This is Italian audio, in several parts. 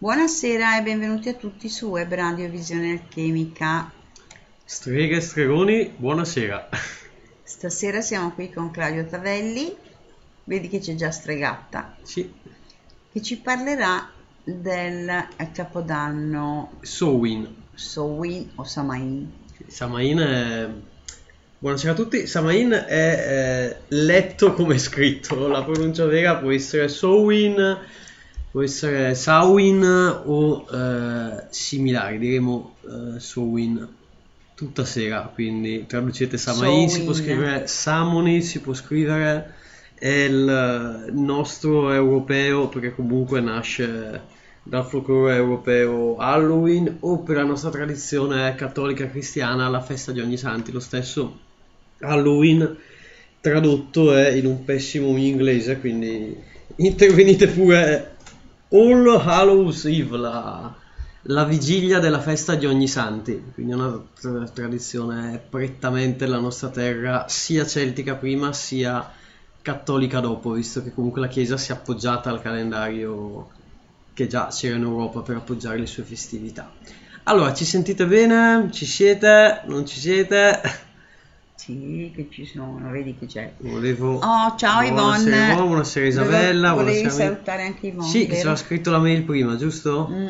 Buonasera e benvenuti a tutti su Web Radio Visione Alchemica. Streghe e stregoni, buonasera. Stasera siamo qui con Claudio Tavelli, vedi che c'è già stregata, Sì, che ci parlerà del Capodanno Sowin. Sowin o Samain. Samain è... Buonasera a tutti. Samain è eh, letto come scritto. La pronuncia vera può essere Sowin, può essere Sawin o eh, similari. Diremo eh, Sowin tutta sera. Quindi traducete Samain, si può scrivere Samoni, si può scrivere è il nostro europeo perché comunque nasce dal folklore europeo Halloween o per la nostra tradizione cattolica cristiana la festa di ogni santi, lo stesso Halloween tradotto è in un pessimo inglese, quindi intervenite pure. All Hallows Eve, la, la vigilia della festa di ogni santi, quindi una tra- tradizione prettamente della nostra terra, sia celtica prima sia cattolica dopo, visto che comunque la Chiesa si è appoggiata al calendario che già c'era in Europa per appoggiare le sue festività. Allora, ci sentite bene? Ci siete? Non ci siete? Sì, che ci sono, vedi che c'è. Volevo... Oh, ciao buonasera, Yvonne. Yvonne, buonasera Isabella. Volevo- Volevi buonasera- salutare anche Yvonne, Sì, che ci aveva scritto la mail prima, giusto? Mm.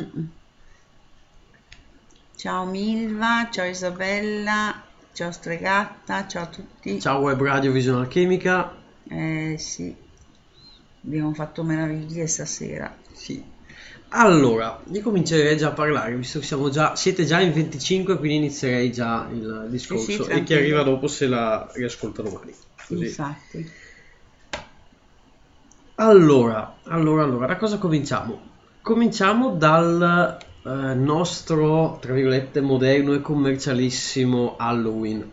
Ciao Milva, ciao Isabella, ciao Stregatta, ciao a tutti. Ciao Web Radio Vision Alchemica. Eh sì, abbiamo fatto meraviglie stasera. Sì. Allora, io comincerei già a parlare, visto che siamo già, siete già in 25, quindi inizierei già il discorso sì, e chi arriva dopo se la riascolta domani. Così. Infatti. Allora, allora, allora, da cosa cominciamo? Cominciamo dal eh, nostro, tra virgolette, moderno e commercialissimo Halloween.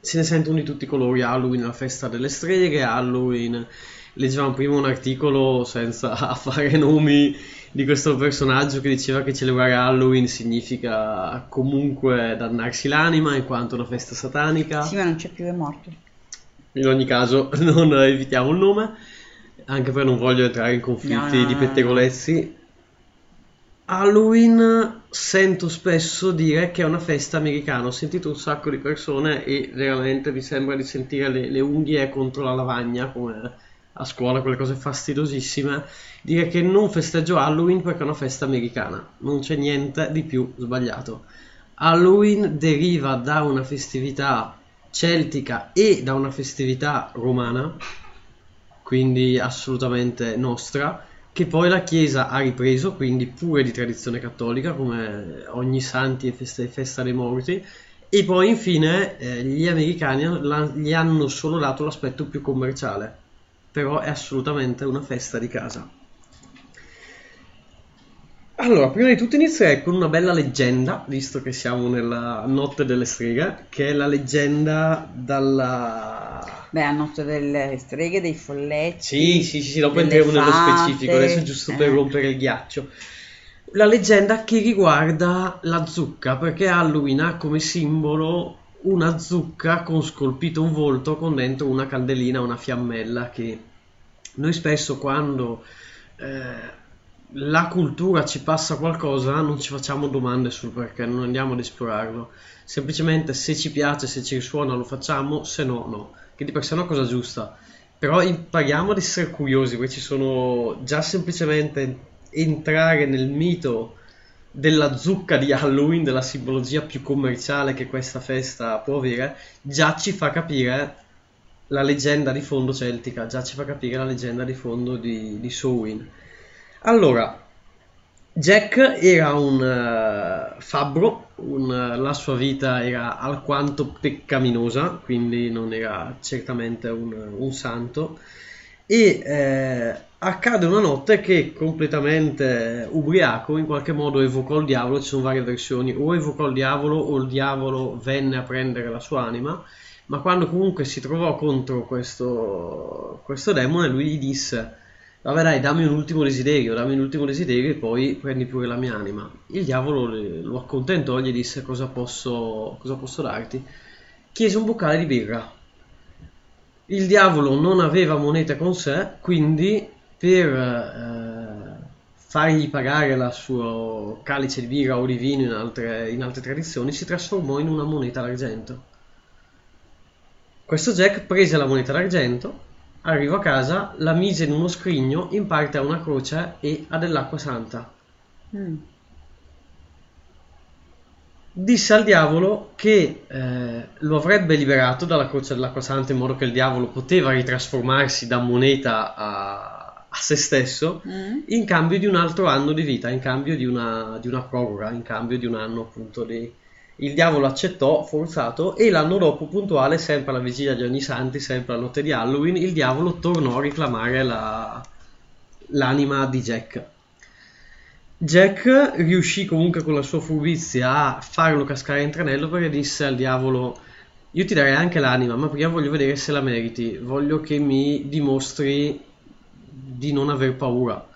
Se ne sentono di tutti i colori, Halloween la festa delle streghe, Halloween... Leggevamo prima un articolo senza fare nomi di questo personaggio che diceva che celebrare Halloween significa comunque dannarsi l'anima in quanto una festa satanica. Sì, ma non c'è più, è morto. In ogni caso non evitiamo il nome, anche perché non voglio entrare in conflitti No, di pettegolezzi. Halloween sento spesso dire che è una festa americana, ho sentito un sacco di persone e veramente mi sembra di sentire le, le unghie contro la lavagna come a scuola, quelle cose fastidosissime, dire che non festeggio Halloween perché è una festa americana, non c'è niente di più sbagliato. Halloween deriva da una festività celtica e da una festività romana, quindi assolutamente nostra, che poi la Chiesa ha ripreso, quindi pure di tradizione cattolica, come ogni santi e festa, festa dei morti, e poi infine eh, gli americani la- gli hanno solo dato l'aspetto più commerciale, però è assolutamente una festa di casa. Allora, prima di tutto inizierei con una bella leggenda, visto che siamo nella notte delle streghe, che è la leggenda dalla... Beh, a notte delle streghe, dei folletti. Sì, sì, sì, sì, dopo entriamo nello specifico, adesso è giusto per eh. rompere il ghiaccio. La leggenda che riguarda la zucca, perché Halloween ha come simbolo una zucca con scolpito un volto con dentro una candelina, una fiammella che noi spesso quando eh, la cultura ci passa qualcosa non ci facciamo domande sul perché, non andiamo ad esplorarlo. Semplicemente se ci piace, se ci risuona lo facciamo, se no no. Che di per sé è una cosa giusta. Però impariamo ad essere curiosi, perché ci sono già semplicemente entrare nel mito della zucca di Halloween, della simbologia più commerciale che questa festa può avere, già ci fa capire la leggenda di fondo celtica, già ci fa capire la leggenda di fondo di, di Samhain. Allora, Jack era un eh, fabbro, un, eh, la sua vita era alquanto peccaminosa, quindi non era certamente un, un santo, e eh, accade una notte che completamente ubriaco in qualche modo evocò il diavolo, ci sono varie versioni, o evocò il diavolo o il diavolo venne a prendere la sua anima, ma quando comunque si trovò contro questo, questo demone lui gli disse vabbè dai dammi un ultimo desiderio, dammi un ultimo desiderio e poi prendi pure la mia anima. Il diavolo lo accontentò e gli disse cosa posso, cosa posso darti. Chiese un boccale di birra. Il diavolo non aveva monete con sé, quindi per eh, fargli pagare il suo calice di birra o di vino in altre, in altre tradizioni si trasformò in una moneta d'argento. Questo Jack prese la moneta d'argento, arrivò a casa, la mise in uno scrigno, in parte a una croce e a dell'acqua santa. Mm. Disse al diavolo che eh, lo avrebbe liberato dalla croce dell'acqua santa in modo che il diavolo poteva ritrasformarsi da moneta a, a se stesso Mm. in cambio di un altro anno di vita, in cambio di una, di una proroga, in cambio di un anno appunto di... Il diavolo accettò, forzato, e l'anno dopo, puntuale, sempre alla vigilia di ogni santi, sempre la notte di Halloween, il diavolo tornò a reclamare la- l'anima di Jack. Jack riuscì comunque con la sua furbizia a farlo cascare in tranello perché disse al diavolo io ti darei anche l'anima, ma prima voglio vedere se la meriti, voglio che mi dimostri di non aver paura.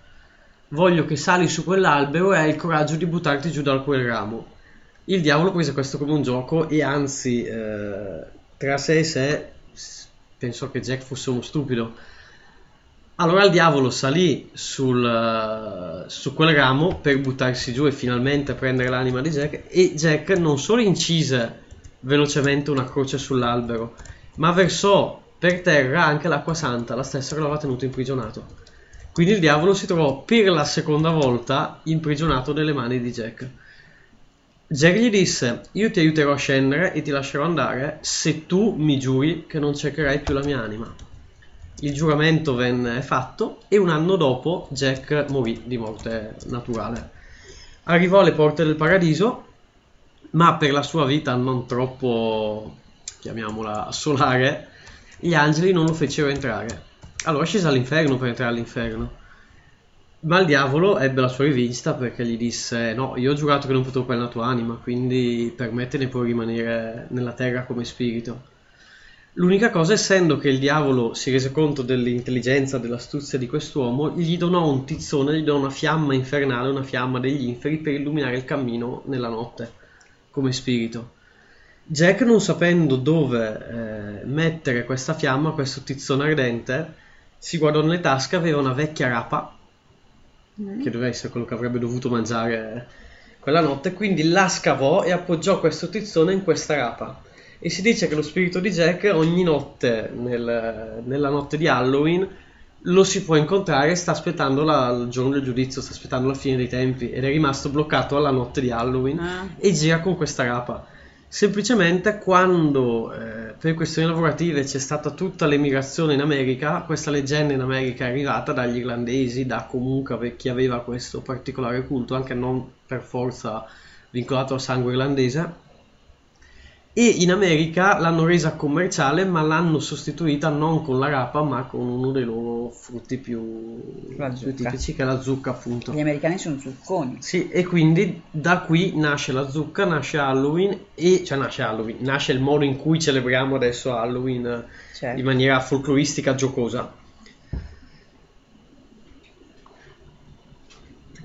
Voglio che sali su quell'albero e hai il coraggio di buttarti giù da quel ramo. Il diavolo prese questo come un gioco e anzi, eh, tra sé e sé, pensò che Jack fosse uno stupido. Allora il diavolo salì sul, su quel ramo per buttarsi giù e finalmente prendere l'anima di Jack e Jack non solo incise velocemente una croce sull'albero, ma versò per terra anche l'acqua santa, la stessa che l'aveva tenuto imprigionato. Quindi il diavolo si trovò per la seconda volta imprigionato nelle mani di Jack. Jack gli disse: Io ti aiuterò a scendere e ti lascerò andare se tu mi giuri che non cercherai più la mia anima. Il giuramento venne fatto e un anno dopo Jack morì di morte naturale. Arrivò alle porte del paradiso, ma per la sua vita non troppo, chiamiamola, solare, gli angeli non lo fecero entrare. Allora scese all'inferno per entrare all'inferno. Ma il diavolo ebbe la sua rivincita perché gli disse: No, io ho giurato che non potevo prendere la tua anima, quindi per me te ne puoi rimanere nella terra come spirito. L'unica cosa, essendo che il diavolo si rese conto dell'intelligenza, dell'astuzia di quest'uomo, gli donò un tizzone, gli donò una fiamma infernale, una fiamma degli inferi per illuminare il cammino nella notte come spirito. Jack, non sapendo dove eh, mettere questa fiamma, questo tizzone ardente, si guardò nelle tasche, aveva una vecchia rapa, mm. che doveva essere quello che avrebbe dovuto mangiare quella notte, quindi la scavò e appoggiò questo tizzone in questa rapa. E si dice che lo spirito di Jack ogni notte, nel, nella notte di Halloween, lo si può incontrare, sta aspettando la, il giorno del giudizio, sta aspettando la fine dei tempi ed è rimasto bloccato alla notte di Halloween ah. e gira con questa rapa. Semplicemente quando eh, per questioni lavorative c'è stata tutta l'emigrazione in America, questa leggenda in America è arrivata dagli irlandesi, da comunque chi aveva questo particolare culto, anche non per forza vincolato al sangue irlandese. E in America l'hanno resa commerciale, ma l'hanno sostituita non con la rapa, ma con uno dei loro frutti più, più tipici, che è la zucca, appunto. Gli americani sono zucconi. Sì, e quindi da qui nasce la zucca, nasce Halloween, e cioè nasce Halloween, nasce il modo in cui celebriamo adesso Halloween certo. in maniera folcloristica giocosa.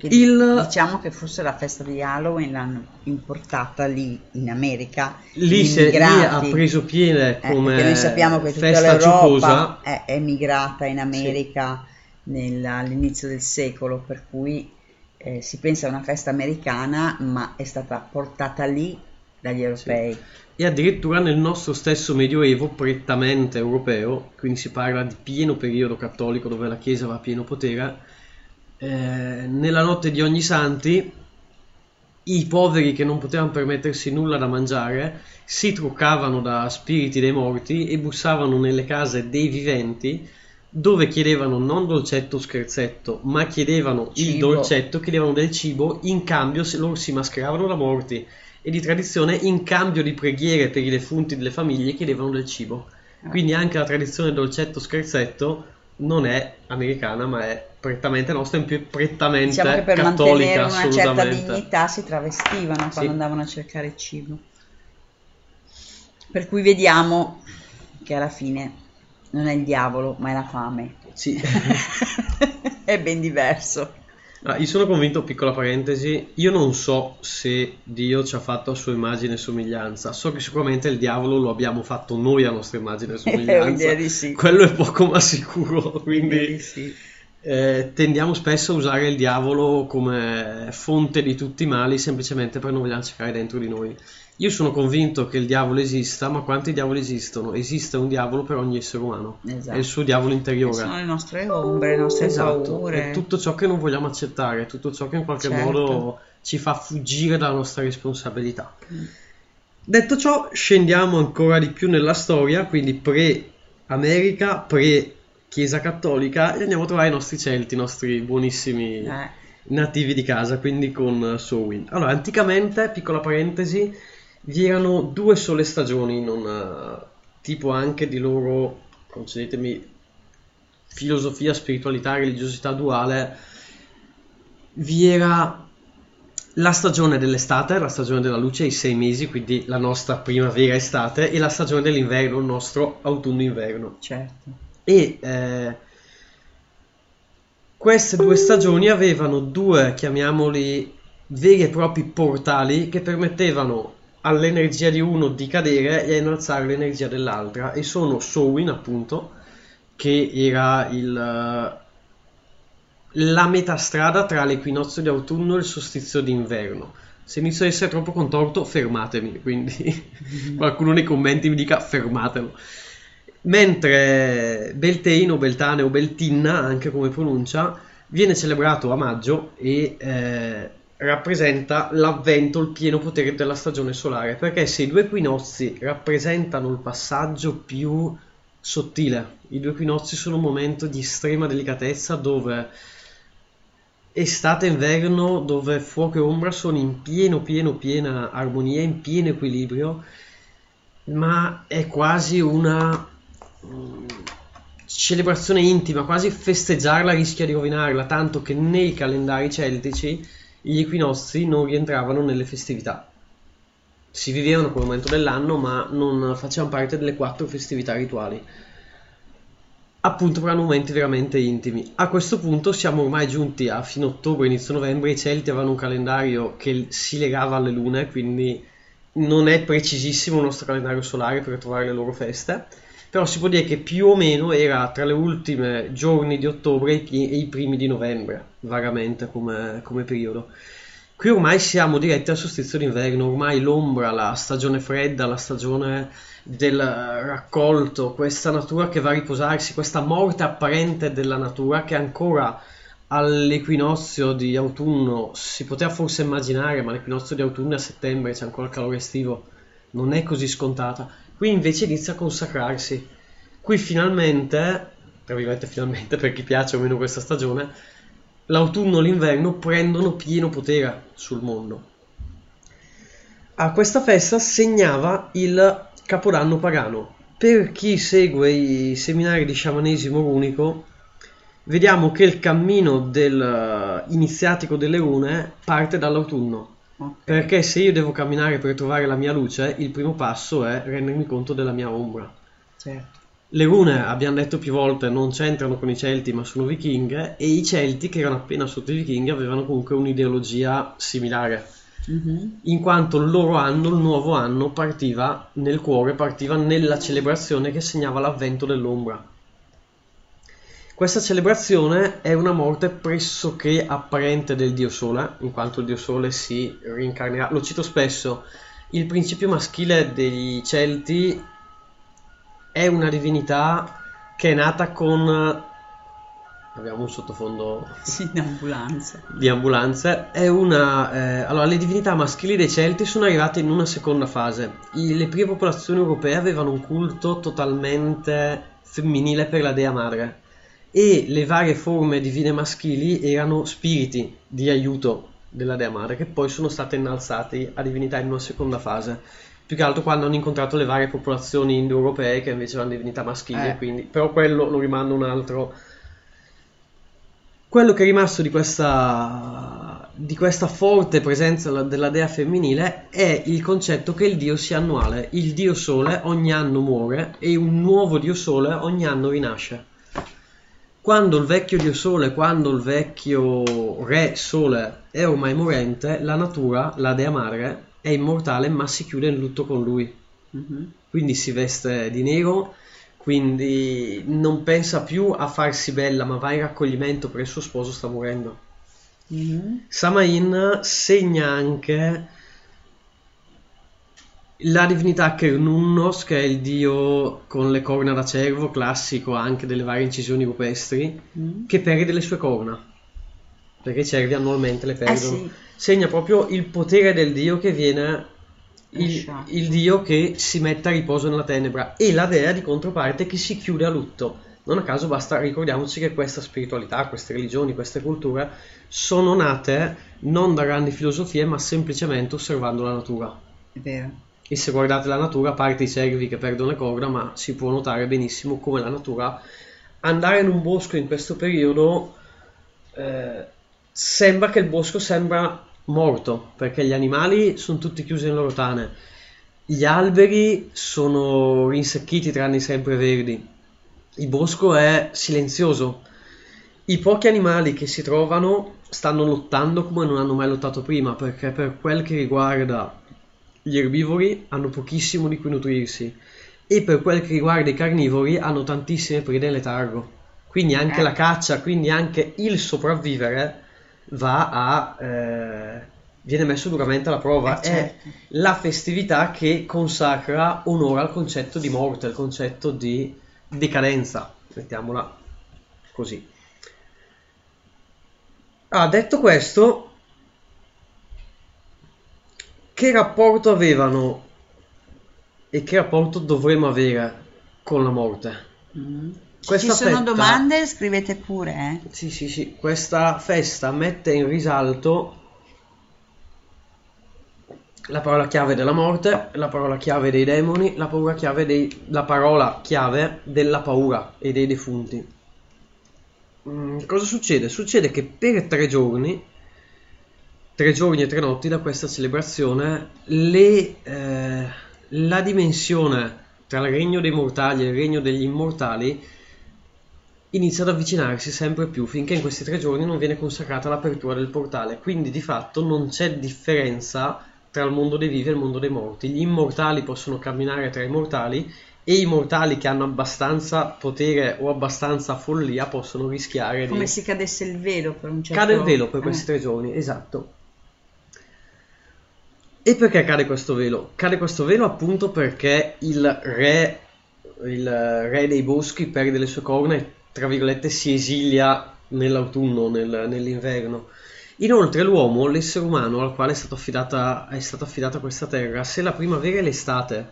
Il... Diciamo che forse la festa di Halloween l'hanno importata lì in America. Lì, se, lì ha preso piede eh, come eh, noi sappiamo che tutta festa giocosa. È emigrata in America sì. nel, all'inizio del secolo, per cui eh, si pensa a una festa americana, ma è stata portata lì dagli europei. Sì. E addirittura nel nostro stesso Medioevo prettamente europeo, quindi si parla di pieno periodo cattolico dove la Chiesa va a pieno potere, eh, nella notte di ogni santi i poveri che non potevano permettersi nulla da mangiare si truccavano da spiriti dei morti e bussavano nelle case dei viventi dove chiedevano non dolcetto scherzetto, ma chiedevano cibo. il dolcetto, chiedevano del cibo, in cambio se loro si mascheravano da morti e di tradizione in cambio di preghiere per i defunti delle famiglie chiedevano del cibo. Ah. Quindi anche la tradizione dolcetto scherzetto non è americana, ma è prettamente nostra, in più prettamente diciamo che per cattolica, mantenere una certa dignità si travestivano quando sì. andavano a cercare cibo. Per cui vediamo che alla fine non è il diavolo, ma è la fame. Sì. è ben diverso. Ah, io sono convinto, piccola parentesi, io non so se Dio ci ha fatto a sua immagine e somiglianza, so che sicuramente il diavolo lo abbiamo fatto noi a nostra immagine e somiglianza. sì. Quello è poco ma sicuro, quindi sì. eh, tendiamo spesso a usare il diavolo come fonte di tutti i mali semplicemente per non vogliamo cercare dentro di noi. Io sono convinto che il diavolo esista, ma quanti diavoli esistono? Esiste un diavolo per ogni essere umano. Esatto. È il suo diavolo interiore. Sono le nostre ombre, le nostre esatto. paure. È tutto ciò che non vogliamo accettare, tutto ciò che in qualche certo. modo ci fa fuggire dalla nostra responsabilità. Mm. Detto ciò, scendiamo ancora di più nella storia, quindi pre-America, pre-Chiesa Cattolica, e andiamo a trovare i nostri Celti, i nostri buonissimi eh. nativi di casa, quindi con Sowin. Allora, anticamente, piccola parentesi, vi erano due sole stagioni in un tipo anche di loro, concedetemi, filosofia, spiritualità, religiosità duale, vi era la stagione dell'estate, la stagione della luce, i sei mesi, quindi la nostra primavera-estate, e la stagione dell'inverno, il nostro autunno-inverno. Certo. E eh, queste due stagioni avevano due, chiamiamoli, veri e propri portali che permettevano all'energia di uno di cadere e innalzare l'energia dell'altra. E sono Sowin appunto che era il, la metà strada tra l'equinozio di autunno e il solstizio d'inverno. Se inizio ad essere troppo contorto fermatemi quindi qualcuno nei commenti mi dica fermatelo. Mentre Beltane o Beltane o Beltinna anche come pronuncia viene celebrato a maggio e eh, rappresenta l'avvento, il pieno potere della stagione solare, perché se i due equinozi rappresentano il passaggio più sottile, i due equinozi sono un momento di estrema delicatezza dove estate e inverno, dove fuoco e ombra sono in pieno, pieno, piena armonia, in pieno equilibrio, ma è quasi una mm, celebrazione intima, quasi festeggiarla rischia di rovinarla, tanto che nei calendari celtici gli equinozi non rientravano nelle festività. Si vivevano quel momento dell'anno, ma non facevano parte delle quattro festività rituali. Appunto per momenti veramente intimi. A questo punto siamo ormai giunti a fine ottobre, inizio novembre, i Celti avevano un calendario che si legava alle lune, quindi non è precisissimo il nostro calendario solare per trovare le loro feste però si può dire che più o meno era tra le ultime giorni di ottobre e i primi di novembre, vagamente come, come periodo. Qui ormai siamo diretti al solstizio d'inverno, ormai l'ombra, la stagione fredda, la stagione del raccolto, questa natura che va a riposarsi, questa morte apparente della natura che ancora all'equinozio di autunno si poteva forse immaginare, ma l'equinozio di autunno a settembre, c'è ancora il calore estivo, non è così scontata. Qui invece inizia a consacrarsi. Qui finalmente, virgolette finalmente per chi piace o meno questa stagione, l'autunno e l'inverno prendono pieno potere sul mondo. A questa festa segnava il capodanno pagano. Per chi segue i seminari di sciamanesimo runico, vediamo che il cammino del iniziatico delle rune parte dall'autunno Okay. Perché se io devo camminare per trovare la mia luce, il primo passo è rendermi conto della mia ombra. Certo. Le rune, abbiamo detto più volte, non c'entrano con i Celti ma sono vichinghe e i Celti, che erano appena sotto i vichinghi, avevano comunque un'ideologia similare. Mm-hmm. In quanto il loro anno, il nuovo anno, partiva nel cuore, partiva nella celebrazione che segnava l'avvento dell'ombra. Questa celebrazione è una morte pressoché apparente del dio Sole, in quanto il dio Sole si rincarnerà. Lo cito spesso, il principio maschile dei Celti è una divinità che è nata con abbiamo un sottofondo sì, di ambulanza. di ambulanze è una eh, allora le divinità maschili dei Celti sono arrivate in una seconda fase I, le prime popolazioni europee avevano un culto totalmente femminile per la dea madre e le varie forme divine maschili erano spiriti di aiuto della dea madre che poi sono state innalzati a divinità in una seconda fase. Più che altro quando hanno incontrato le varie popolazioni indoeuropee che invece erano divinità maschili eh. quindi, però quello lo rimando un altro. Quello che è rimasto di questa, di questa forte presenza della dea femminile è il concetto che il dio sia annuale. Il dio sole ogni anno muore e un nuovo dio sole ogni anno rinasce quando il vecchio dio sole, quando il vecchio re sole è ormai morente, la natura, la dea madre, è immortale ma si chiude in lutto con lui. Mm-hmm. Quindi si veste di nero, quindi non pensa più a farsi bella ma va in raccoglimento per il suo sposo sta morendo. Mm-hmm. Samain segna anche la divinità Kernunnos, che è il dio con le corna da cervo, classico anche delle varie incisioni rupestri, mm. che perde le sue corna. Perché i cervi annualmente le perdono. Eh sì. Segna proprio il potere del dio che viene il, il, dio che si mette a riposo nella tenebra e la dea di controparte che si chiude a lutto. Non a caso basta ricordiamoci che questa spiritualità, queste religioni, queste culture sono nate non da grandi filosofie ma semplicemente osservando la natura. È vero e se guardate la natura, a parte i cervi che perdono le corna, ma si può notare benissimo come la natura andare in un bosco in questo periodo eh, sembra che il bosco sembra morto, perché gli animali sono tutti chiusi nelle loro tane, gli alberi sono rinsecchiti tranne i sempreverdi, il bosco è silenzioso, i pochi animali che si trovano stanno lottando come non hanno mai lottato prima, perché per quel che riguarda gli erbivori hanno pochissimo di cui nutrirsi e per quel che riguarda i carnivori hanno tantissime prede in letargo. Quindi anche Eh. la caccia, quindi anche il sopravvivere va a... eh, viene messo duramente alla prova. Eh, È certo. la festività che consacra onore al concetto di morte, al concetto di decadenza, mettiamola così. Ah, detto questo, che rapporto avevano e che rapporto dovremmo avere con la morte? Mm. Se ci sono fetta- domande scrivete pure, eh. Sì, sì, sì, questa festa mette in risalto la parola chiave della morte, la parola chiave dei demoni, la, paura chiave dei- la parola chiave della paura e dei defunti. Mm, cosa succede? Succede che per tre giorni, tre giorni e tre notti da questa celebrazione, le, eh, la dimensione tra il regno dei mortali e il regno degli immortali inizia ad avvicinarsi sempre più finché in questi tre giorni non viene consacrata l'apertura del portale. Quindi di fatto non c'è differenza tra il mondo dei vivi e il mondo dei morti. Gli immortali possono camminare tra i mortali e i mortali che hanno abbastanza potere o abbastanza follia possono rischiare Come di... se cadesse il velo per un certo... Cade il velo per eh. questi tre giorni, esatto. E perché cade questo velo? Cade questo velo appunto perché il re, il re dei boschi perde le sue corna e tra virgolette si esilia nell'autunno, nel- nell'inverno. Inoltre l'uomo, l'essere umano al quale è stata affidata, è stata affidata questa terra, se la primavera e l'estate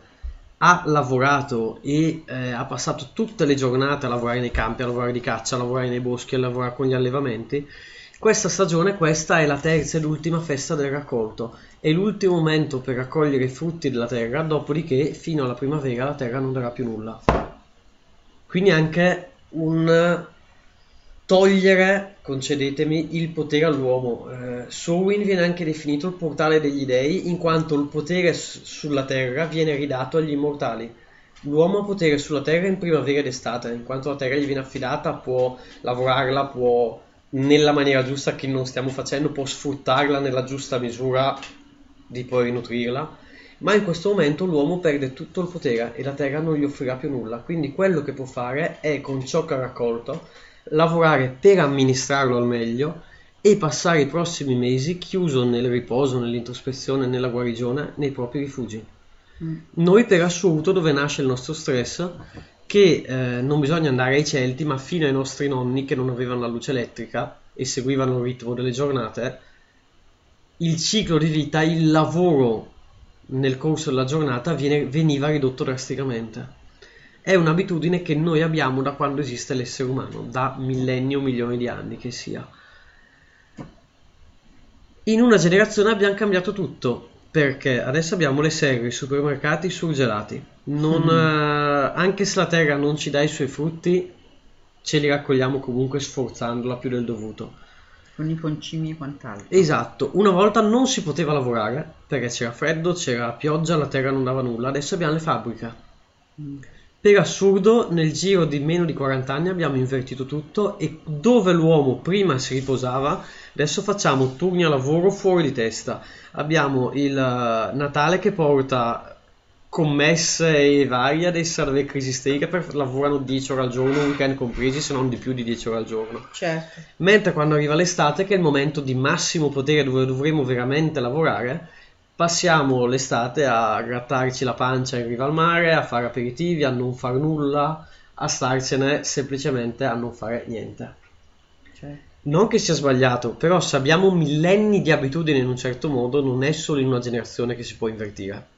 ha lavorato e eh, ha passato tutte le giornate a lavorare nei campi, a lavorare di caccia, a lavorare nei boschi, a lavorare con gli allevamenti, questa stagione, questa è la terza ed ultima festa del raccolto, è l'ultimo momento per raccogliere i frutti della terra, dopodiché fino alla primavera la terra non darà più nulla. Quindi anche un togliere, concedetemi, il potere all'uomo. Eh, Sorwin viene anche definito il portale degli dei, in quanto il potere s- sulla terra viene ridato agli immortali. L'uomo ha potere sulla terra in primavera ed estate, in quanto la terra gli viene affidata, può lavorarla, può nella maniera giusta che non stiamo facendo, può sfruttarla nella giusta misura di poi nutrirla. Ma in questo momento l'uomo perde tutto il potere e la terra non gli offrirà più nulla. Quindi quello che può fare è con ciò che ha raccolto lavorare per amministrarlo al meglio e passare i prossimi mesi chiuso nel riposo, nell'introspezione, nella guarigione, nei propri rifugi. Mm. Noi per assurdo dove nasce il nostro stress che eh, non bisogna andare ai Celti ma fino ai nostri nonni che non avevano la luce elettrica e seguivano il ritmo delle giornate il ciclo di vita, il lavoro nel corso della giornata viene- veniva ridotto drasticamente. È un'abitudine che noi abbiamo da quando esiste l'essere umano, da millenni o milioni di anni che sia. In una generazione abbiamo cambiato tutto, perché adesso abbiamo le serre, i supermercati surgelati. Non, Mm. Anche se la terra non ci dà i suoi frutti, ce li raccogliamo comunque sforzandola più del dovuto. Con i concimi e quant'altro. Esatto, una volta non si poteva lavorare perché c'era freddo, c'era pioggia, la terra non dava nulla, adesso abbiamo le fabbriche. Mm. Per assurdo, nel giro di meno di 40 anni abbiamo invertito tutto e dove l'uomo prima si riposava, adesso facciamo turni a lavoro fuori di testa. Abbiamo il eh, Natale che porta commesse e varie ad essere delle crisi isteriche per lavorano 10 ore al giorno, weekend compresi, se non di più di 10 ore al giorno. Certo. Mentre quando arriva l'estate, che è il momento di massimo potere dove dovremo veramente lavorare, passiamo l'estate a grattarci la pancia in riva al mare, a fare aperitivi, a non fare nulla, a starcene semplicemente a non fare niente. Certo. Non che sia sbagliato, però se abbiamo millenni di abitudini in un certo modo, non è solo in una generazione che si può invertire.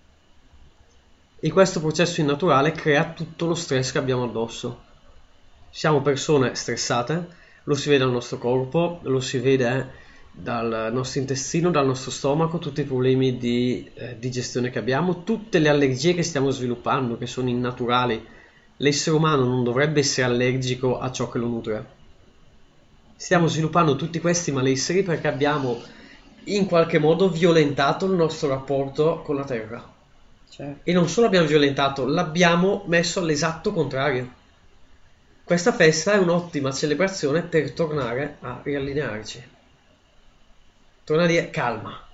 E questo processo innaturale crea tutto lo stress che abbiamo addosso. Siamo persone stressate, lo si vede dal nostro corpo, lo si vede dal nostro intestino, dal nostro stomaco, tutti i problemi di eh, digestione che abbiamo, tutte le allergie che stiamo sviluppando, che sono innaturali. L'essere umano non dovrebbe essere allergico a ciò che lo nutre. Stiamo sviluppando tutti questi malesseri perché abbiamo in qualche modo violentato il nostro rapporto con la Terra. Certo. E non solo abbiamo violentato, l'abbiamo messo all'esatto contrario. Questa festa è un'ottima celebrazione per tornare a riallinearci. Torna a dire calma.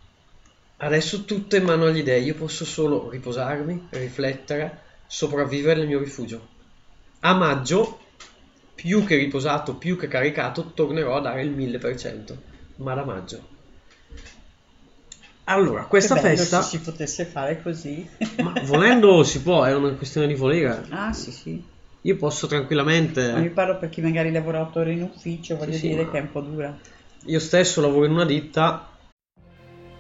Adesso tutto è in mano agli dei, io posso solo riposarmi, riflettere, sopravvivere nel mio rifugio. A maggio, più che riposato, più che caricato, tornerò a dare il 1000%, ma da maggio. Allora, questa festa, se si potesse fare così. ma volendo si può, è una questione di volere. Ah, sì, sì. Io posso Ma io tranquillamente, parlo per chi magari lavora otto ore in ufficio, voglio Sì, sì, dire ma- che è un po' dura. io stesso lavoro in una ditta,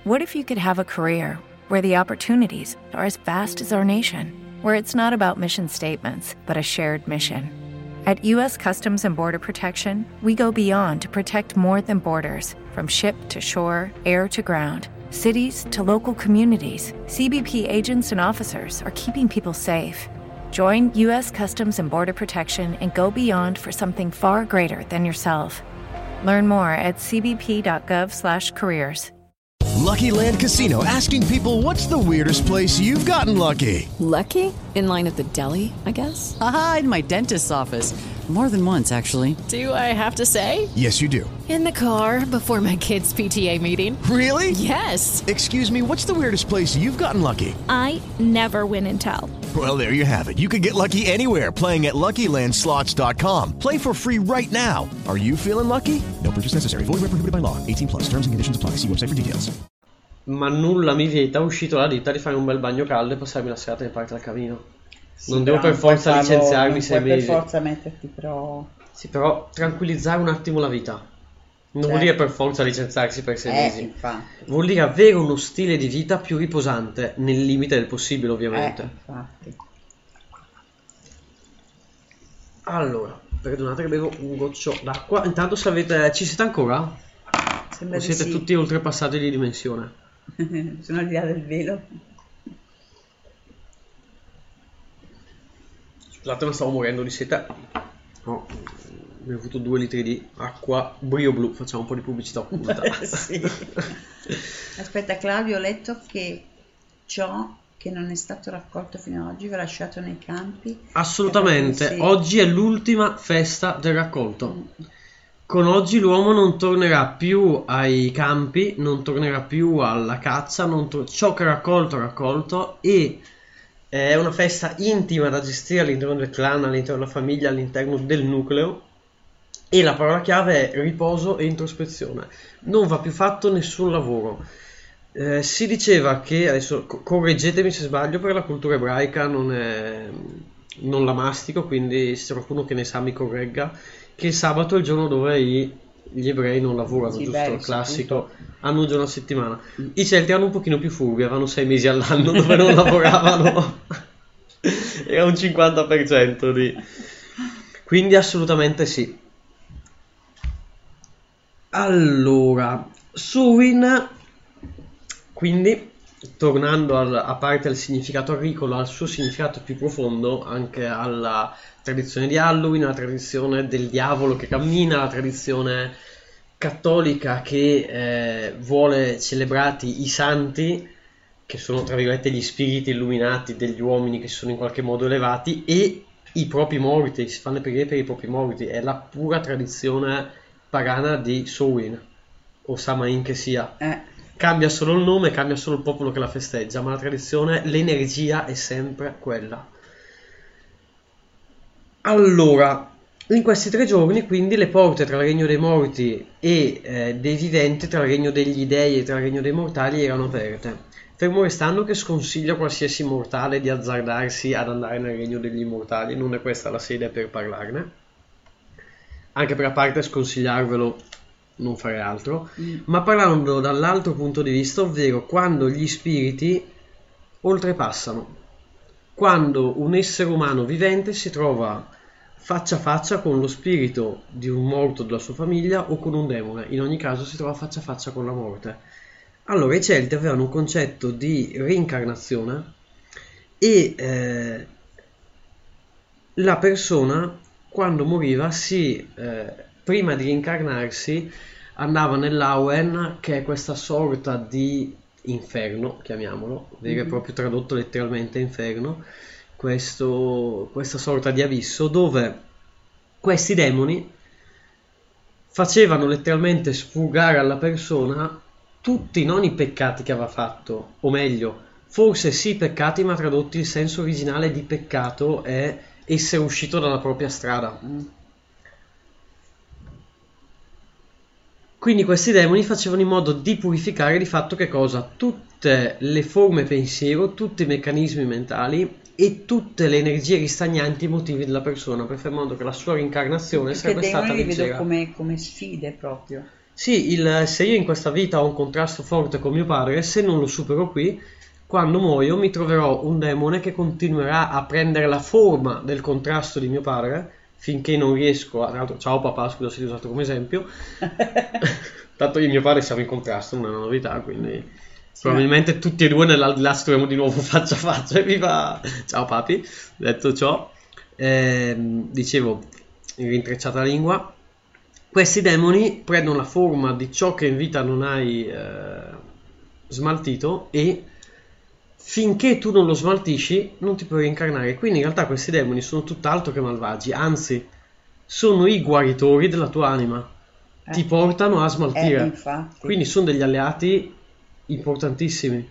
What if you could have a career where the opportunities are as vast as our nation, where it's not about mission statements, but a shared mission? At U.S. Customs and Border Protection, we go beyond to protect more than borders from ship to shore, air to ground, cities to local communities. CBP agents and officers are keeping people safe. Join U.S. Customs and Border Protection and go beyond for something far greater than yourself. Learn more at cbp.gov/careers. Lucky Land Casino asking people what's the weirdest place you've gotten lucky? Lucky? In line at the deli, I guess? Aha, in my dentist's office. More than once, actually. Do I have to say? Yes, you do. In the car before my kids' PTA meeting. Really? Yes. Excuse me, what's the weirdest place you've gotten lucky? I never win and tell. Well, there you have it. You can get lucky anywhere playing at LuckyLandSlots.com. Play for free right now. Are you feeling lucky? No purchase necessary. Void where prohibited by law. 18 plus. Terms and conditions apply. See website for details. ma nulla mi vieta, uscito dalla ditta, di fare un bel bagno caldo e passarmi la serata in parte al camino. Non devo per forza licenziarmi sei mesi. per forza metterti però... Sì, però tranquillizzare un attimo la vita. Non vuol Certo. dire per forza licenziarsi per sei Eh, mesi. infatti. Vuol dire avere uno stile di vita più riposante, nel limite del possibile, Eh, ovviamente. infatti. Allora, perdonate che bevo un goccio d'acqua. Intanto se avete... Ci siete ancora? Sembra O siete sì. tutti oltrepassati di dimensione? Sono al di là del velo. Ma stavo morendo di sete. Ho ho avuto due litri di acqua Brio Blu. Facciamo un po' di pubblicità occulta. Sì. Aspetta, Claudio, ho letto che ciò che non è stato raccolto fino ad oggi va lasciato nei campi. Assolutamente. Sì. Oggi è l'ultima festa del raccolto. Con oggi l'uomo non tornerà più ai campi, non tornerà più alla caccia, non tor- ciò che ha raccolto ha raccolto e è una festa intima da gestire all'interno del clan, all'interno della famiglia, all'interno del nucleo e la parola chiave è riposo e introspezione. Non va più fatto nessun lavoro. Eh, si diceva che, adesso co- correggetemi se sbaglio, per la cultura ebraica non, è, non la mastico, quindi se qualcuno che ne sa mi corregga, che il sabato è il giorno dove i- gli ebrei non lavorano, Sì, giusto? beh, il classico, hanno un giorno a settimana. I Celti erano un pochino più furbi, avevano sei mesi all'anno dove non lavoravano. Era un 50% di... Quindi assolutamente sì. Allora, Surin, quindi, tornando al- a parte al significato agricolo, al suo significato più profondo, anche alla tradizione di Halloween, alla tradizione del diavolo che cammina, alla tradizione cattolica che eh, vuole celebrati i santi, che sono tra virgolette gli spiriti illuminati degli uomini che sono in qualche modo elevati, e i propri morti, si fanno le preghiere per i propri morti, è la pura tradizione pagana di Samhain, o Samain che sia. Eh, Cambia solo il nome, cambia solo il popolo che la festeggia, ma la tradizione, l'energia è sempre quella. Allora, in questi tre giorni, quindi, le porte tra il regno dei morti e eh, dei viventi, tra il regno degli dei e tra il regno dei mortali, erano aperte. Fermo restando che sconsiglio a qualsiasi mortale di azzardarsi ad andare nel regno degli immortali, non è questa la sede per parlarne. Anche per a parte sconsigliarvelo, non fare altro ma parlando dall'altro punto di vista, ovvero quando gli spiriti oltrepassano, quando un essere umano vivente si trova faccia a faccia con lo spirito di un morto della sua famiglia o con un demone, in ogni caso si trova faccia a faccia con la morte. Allora i Celti avevano un concetto di reincarnazione e eh, la persona quando moriva si, eh, prima di reincarnarsi andava nell'Auen, che è questa sorta di inferno, chiamiamolo, vero e Mhm. proprio tradotto letteralmente inferno, questo- questa sorta di abisso dove questi demoni facevano letteralmente sfugare alla persona tutti non i peccati che aveva fatto, o meglio, forse sì i peccati, ma tradotti il senso originale di peccato è essere uscito dalla propria strada. Quindi questi demoni facevano in modo di purificare di fatto che cosa? Tutte le forme pensiero, tutti i meccanismi mentali e tutte le energie ristagnanti emotive della persona per fare in modo che la sua reincarnazione Perché sarebbe stata li vedo leggera. come, come sfide proprio. Sì, il- se io in questa vita ho un contrasto forte con mio padre, se non lo supero qui, quando muoio mi troverò un demone che continuerà a prendere la forma del contrasto di mio padre finché non riesco a... tra l'altro, Ciao papà, scusa se ti ho usato come esempio. Tanto io e mio padre siamo in contrasto, non è una novità, quindi probabilmente tutti e due nell'aldilà ci troviamo di nuovo faccia a faccia. Viva! Ciao papi, detto ciò, ehm, dicevo, in rintrecciata la lingua, questi demoni prendono la forma di ciò che in vita non hai eh, smaltito e finché tu non lo smaltisci non ti puoi reincarnare. Quindi in realtà questi demoni sono tutt'altro che malvagi, anzi sono i guaritori della tua anima. Ti Eh. portano a Eh, smaltire. infatti. Quindi sono degli alleati importantissimi.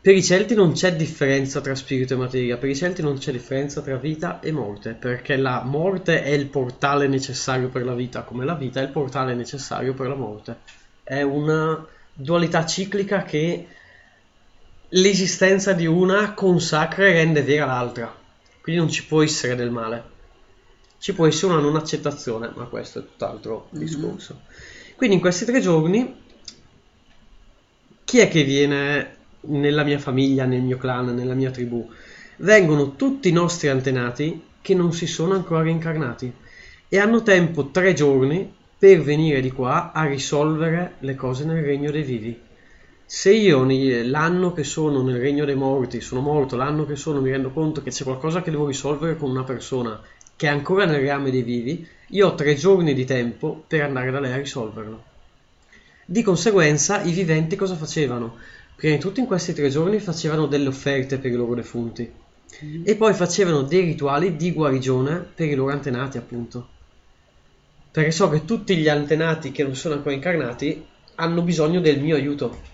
Per i Celti non c'è differenza tra spirito e materia, per i Celti non c'è differenza tra vita e morte, perché la morte è il portale necessario per la vita, come la vita è il portale necessario per la morte. È una dualità ciclica che l'esistenza di una consacra e rende vera l'altra. Quindi non ci può essere del male. Ci può essere una non accettazione, ma questo è tutt'altro Mhm. discorso. Quindi in questi tre giorni chi è che viene nella mia famiglia, nel mio clan, nella mia tribù? Vengono tutti i nostri antenati che non si sono ancora reincarnati e hanno tempo tre giorni per venire di qua a risolvere le cose nel regno dei vivi. Se io l'anno che sono nel regno dei morti sono morto, l'anno che sono mi rendo conto che c'è qualcosa che devo risolvere con una persona che è ancora nel reame dei vivi, io ho tre giorni di tempo per andare da lei a risolverlo. Di conseguenza, i viventi cosa facevano? Prima di tutto in questi tre giorni facevano delle offerte per i loro defunti e poi facevano dei rituali di guarigione per i loro antenati, appunto. Perché so che tutti gli antenati che non sono ancora incarnati hanno bisogno del mio aiuto.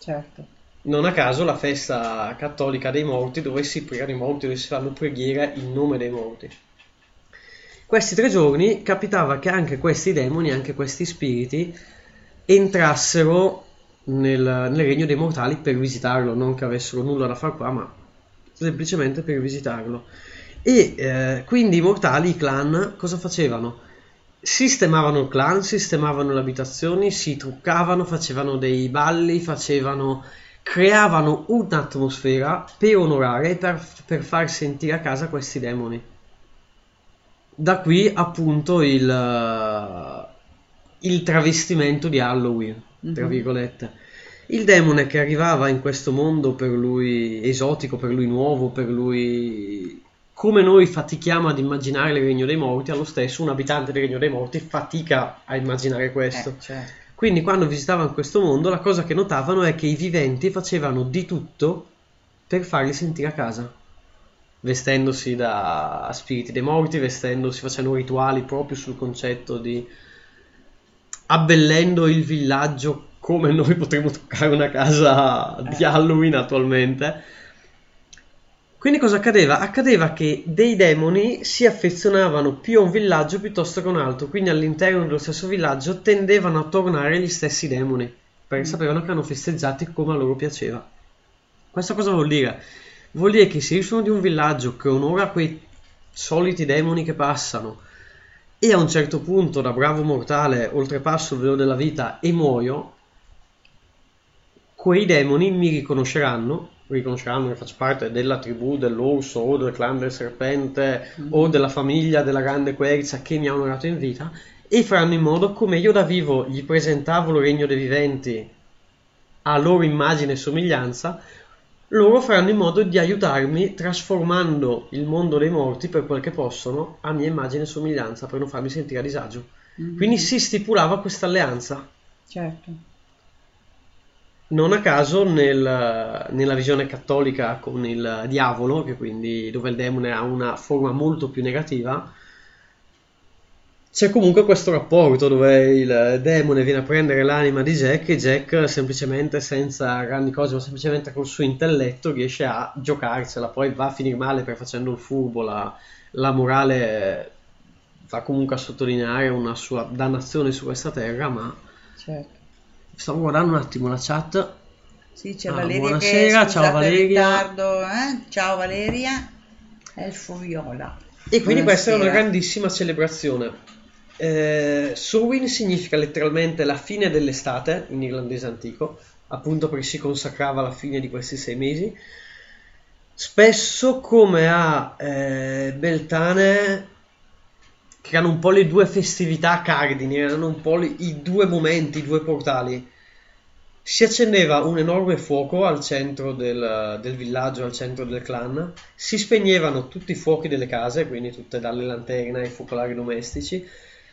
Certo. Non a caso la festa cattolica dei morti, dove si pregano i morti, dove si fanno preghiere in nome dei morti. Questi tre giorni capitava che anche questi demoni, anche questi spiriti, entrassero nel, nel regno dei mortali per visitarlo, non che avessero nulla da fare qua, ma semplicemente per visitarlo. E eh, quindi i mortali, i clan, cosa facevano? Sistemavano il clan, sistemavano le abitazioni, si truccavano, facevano dei balli, facevano, creavano un'atmosfera per onorare e per, per far sentire a casa questi demoni. Da qui appunto il, il travestimento di Halloween, tra Mhm. virgolette. Il demone che arrivava in questo mondo per lui esotico, per lui nuovo, per lui come noi fatichiamo ad immaginare il regno dei morti, allo stesso un abitante del regno dei morti fatica a immaginare questo. Eh, certo. Quindi quando visitavano questo mondo, la cosa che notavano è che i viventi facevano di tutto per farli sentire a casa. Vestendosi da spiriti dei morti, vestendosi, facendo rituali proprio sul concetto di abbellendo il villaggio come noi potremmo toccare una casa di Eh. Halloween attualmente. Quindi cosa accadeva? Accadeva che dei demoni si affezionavano più a un villaggio piuttosto che a un altro, quindi all'interno dello stesso villaggio tendevano a tornare gli stessi demoni, perché sapevano che erano festeggiati come a loro piaceva. Questo cosa vuol dire? Vuol dire che se io sono di un villaggio che onora quei soliti demoni che passano e a un certo punto da bravo mortale oltrepasso il velo della vita e muoio, quei demoni mi riconosceranno, riconosceranno che faccio parte della tribù dell'orso o del clan del serpente o della famiglia della grande quercia che mi ha onorato in vita e faranno in modo come io da vivo gli presentavo il regno dei viventi a loro immagine e somiglianza, loro faranno in modo di aiutarmi trasformando il mondo dei morti per quel che possono a mia immagine e somiglianza per non farmi sentire a disagio. Mhm. Quindi si stipulava questa alleanza. Certo. Non a caso nel- nella visione cattolica con il diavolo, che quindi dove il demone ha una forma molto più negativa, c'è comunque questo rapporto dove il demone viene a prendere l'anima di Jack e Jack semplicemente senza grandi cose, ma semplicemente col suo intelletto riesce a giocarsela, poi va a finire male per facendo il furbo, la, la morale va comunque a sottolineare una sua dannazione su questa terra, ma Certo. Stavo guardando un attimo la chat. Sì, c'è Ah, Valeria buonasera, che, ciao Valeria. ritardo, eh? Ciao Valeria. Elfo Viola. E quindi questa è una grandissima celebrazione. Eh, Samhain significa letteralmente la fine dell'estate in irlandese antico, appunto perché si consacrava alla fine di questi sei mesi. Spesso come a eh, Beltane, che erano un po' le due festività cardini, erano un po' le- i due momenti, i due portali. Si accendeva un enorme fuoco al centro del, del villaggio, al centro del clan, si spegnevano tutti i fuochi delle case, quindi tutte dalle lanterne ai focolari domestici,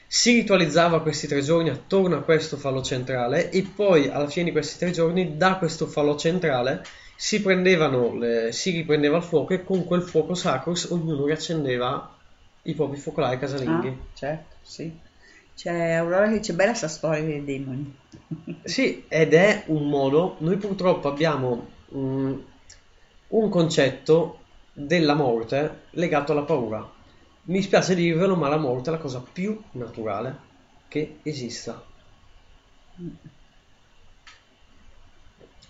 si ritualizzava questi tre giorni attorno a questo falò centrale e poi alla fine di questi tre giorni da questo falò centrale si, le- si riprendeva il fuoco e con quel fuoco sacro ognuno riaccendeva i propri focolari casalinghi. Ah, certo, sì. C'è Aurora che dice bella sta storia dei demoni. Sì, ed è un modo, noi purtroppo abbiamo mm, un concetto della morte legato alla paura. Mi spiace dirvelo, ma la morte è la cosa più naturale che esista.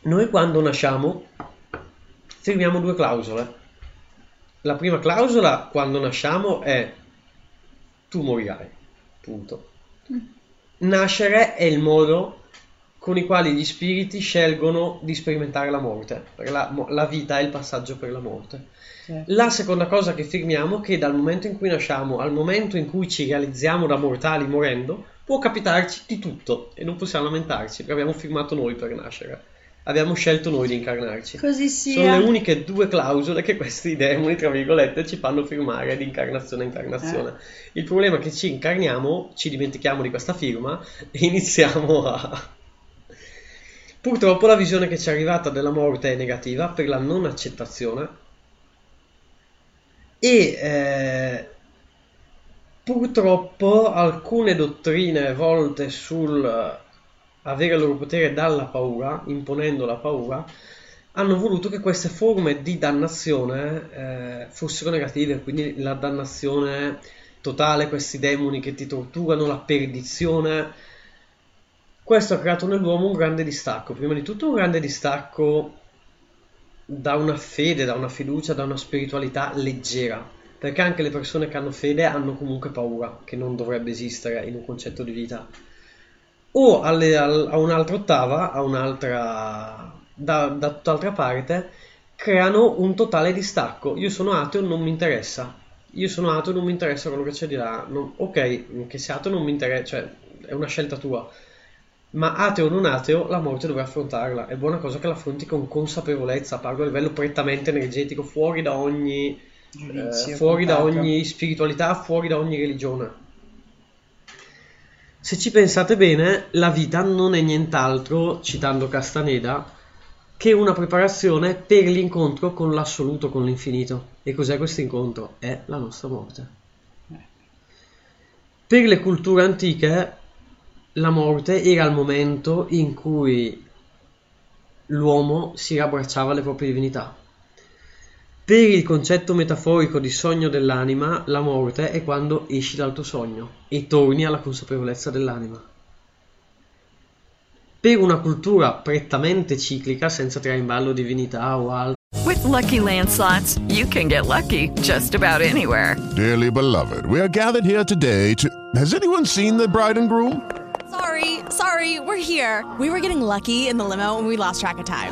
Noi quando nasciamo firmiamo due clausole. La prima clausola quando nasciamo è tu morirai, punto. Nascere è il modo con i quali gli spiriti scelgono di sperimentare la morte, perché la, la vita è il passaggio per la morte. Certo. La seconda cosa che firmiamo è che dal momento in cui nasciamo al momento in cui ci realizziamo da mortali morendo, può capitarci di tutto e non possiamo lamentarci, perché abbiamo firmato noi per nascere. Abbiamo scelto noi di incarnarci. Così Sono sia. le uniche due clausole che questi demoni, tra virgolette, ci fanno firmare di incarnazione a incarnazione. Il problema è che ci incarniamo, ci dimentichiamo di questa firma e iniziamo a... Purtroppo la visione che ci è arrivata della morte è negativa per la non accettazione e eh, purtroppo alcune dottrine volte sul eh, avere il loro potere dalla paura, imponendo la paura, hanno voluto che queste forme di dannazione eh, fossero negative, quindi la dannazione totale, questi demoni che ti torturano, la perdizione. Questo ha creato nell'uomo un grande distacco, prima di tutto un grande distacco da una fede, da una fiducia, da una spiritualità leggera, perché anche le persone che hanno fede hanno comunque paura, che non dovrebbe esistere in un concetto di vita. O alle- al- a un'altra ottava, a un'altra, da, da tutt'altra parte, creano un totale distacco. Io sono ateo, non mi interessa. Io sono ateo, non mi interessa quello che c'è di là. Non- ok, che sei ateo non mi interessa, cioè è una scelta tua. Ma ateo o non ateo, la morte dovrai affrontarla. È buona cosa che l'affronti con consapevolezza, parlo a livello prettamente energetico, fuori da ogni, Giudizio, eh, fuori da ogni spiritualità, fuori da ogni religione. Se ci pensate bene, la vita non è nient'altro, citando Castaneda, che una preparazione per l'incontro con l'assoluto, con l'infinito. E cos'è questo incontro? È la nostra morte. Per le culture antiche, la morte era il momento in cui l'uomo si rabbracciava alle proprie divinità. Per il concetto metaforico di sogno dell'anima, la morte è quando esci dal tuo sogno e torni alla consapevolezza dell'anima. Per una cultura prettamente ciclica, senza tirare in ballo divinità o altro, With Lucky Land slots, you can get lucky just about anywhere. Dearly beloved, we are gathered here today to. Has anyone seen the bride and groom? Sorry, sorry, we're here. We were getting lucky in the limo and we lost track of time.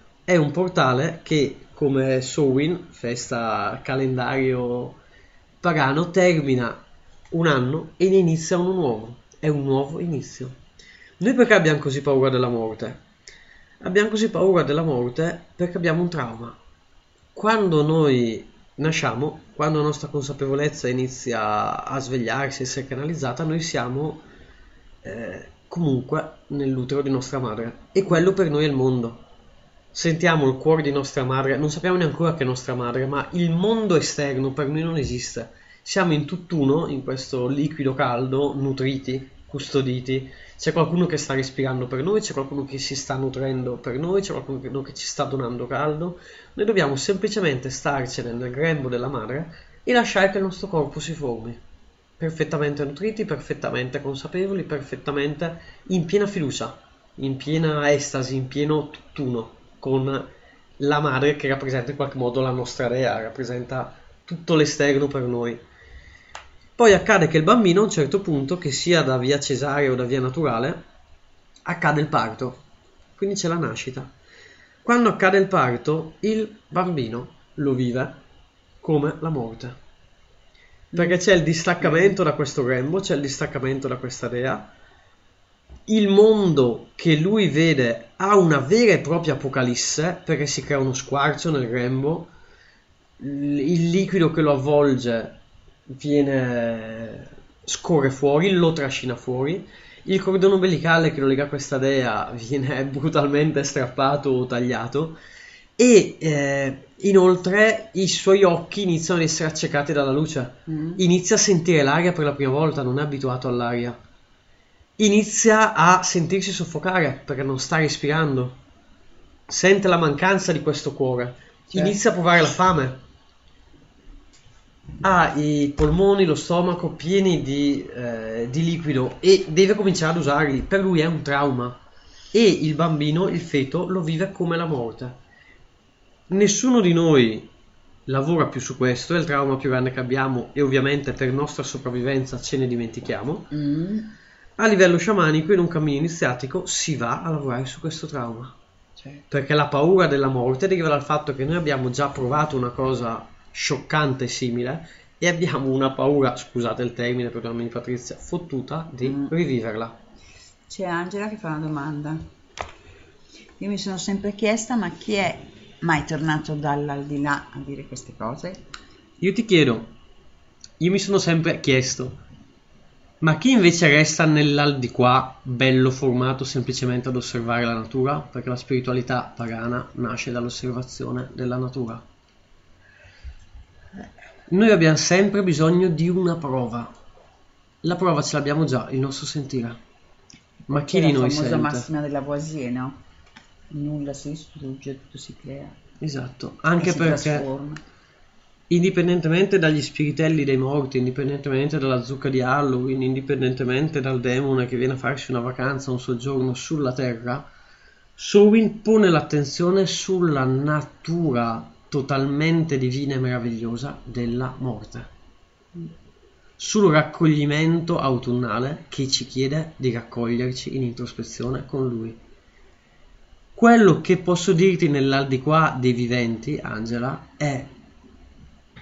È un portale che, come Samhain, festa calendario pagano, termina un anno e ne inizia uno nuovo. È un nuovo inizio. Noi perché abbiamo così paura della morte? Abbiamo così paura della morte perché abbiamo un trauma. Quando noi nasciamo, quando la nostra consapevolezza inizia a svegliarsi, a essere canalizzata, noi siamo eh, comunque nell'utero di nostra madre e quello per noi è il mondo. Sentiamo il cuore di nostra madre, non sappiamo neanche che è nostra madre, ma il mondo esterno per noi non esiste. Siamo in tutt'uno, in questo liquido caldo, nutriti, custoditi. C'è qualcuno che sta respirando per noi, c'è qualcuno che si sta nutrendo per noi, c'è qualcuno che ci sta donando caldo. Noi dobbiamo semplicemente starcene nel grembo della madre e lasciare che il nostro corpo si formi perfettamente nutriti, perfettamente consapevoli, perfettamente in piena fiducia, in piena estasi, in pieno tutt'uno con la madre che rappresenta in qualche modo la nostra dea, rappresenta tutto l'esterno per noi. Poi accade che il bambino a un certo punto, che sia da via cesarea o da via naturale, accade il parto, quindi c'è la nascita. Quando accade il parto, il bambino lo vive come la morte perché c'è il distaccamento da questo grembo, c'è il distaccamento da questa dea. Il mondo che lui vede ha una vera e propria apocalisse perché si crea uno squarcio nel grembo, il liquido che lo avvolge viene scorre fuori, lo trascina fuori, il cordone ombelicale che lo lega a questa dea viene brutalmente strappato o tagliato e eh, inoltre i suoi occhi iniziano ad essere accecati dalla luce. Mm. Inizia a sentire l'aria per la prima volta, non è abituato all'aria. Inizia a sentirsi soffocare perché non sta respirando. Sente la mancanza di questo cuore. Certo. Inizia a provare la fame. Ha i polmoni, lo stomaco pieni di, eh, di liquido e deve cominciare ad usarli. Per lui è un trauma. E il bambino, il feto, lo vive come la morte nessuno di noi lavora più su questo, è il trauma più grande che abbiamo e ovviamente per nostra sopravvivenza ce ne dimentichiamo. Mm. A livello sciamanico, in un cammino iniziatico, si va a lavorare su questo trauma. Certo. Perché la paura della morte deriva dal fatto che noi abbiamo già provato una cosa scioccante e simile e abbiamo una paura, scusate il termine, perdonami Patrizia, fottuta di mm. riviverla. C'è Angela che fa una domanda. Io mi sono sempre chiesta, ma chi è mai tornato dall'aldilà a dire queste cose? Io ti chiedo, io mi sono sempre chiesto, ma chi invece resta nell'aldilà bello formato semplicemente ad osservare la natura? Perché la spiritualità pagana nasce dall'osservazione della natura. Noi abbiamo sempre bisogno di una prova. La prova ce l'abbiamo già, il nostro sentire. Ma chi di noi sente? La famosa massima della Lavoisier, no? nulla si distrugge, tutto si crea. Esatto, anche perché trasforma. Indipendentemente dagli spiritelli dei morti, indipendentemente dalla zucca di Halloween, indipendentemente dal demone che viene a farsi una vacanza, un soggiorno sulla Terra, Sowin pone l'attenzione sulla natura totalmente divina e meravigliosa della morte. Sul raccoglimento autunnale che ci chiede di raccoglierci in introspezione con lui. Quello che posso dirti nell'aldilà dei viventi, Angela, è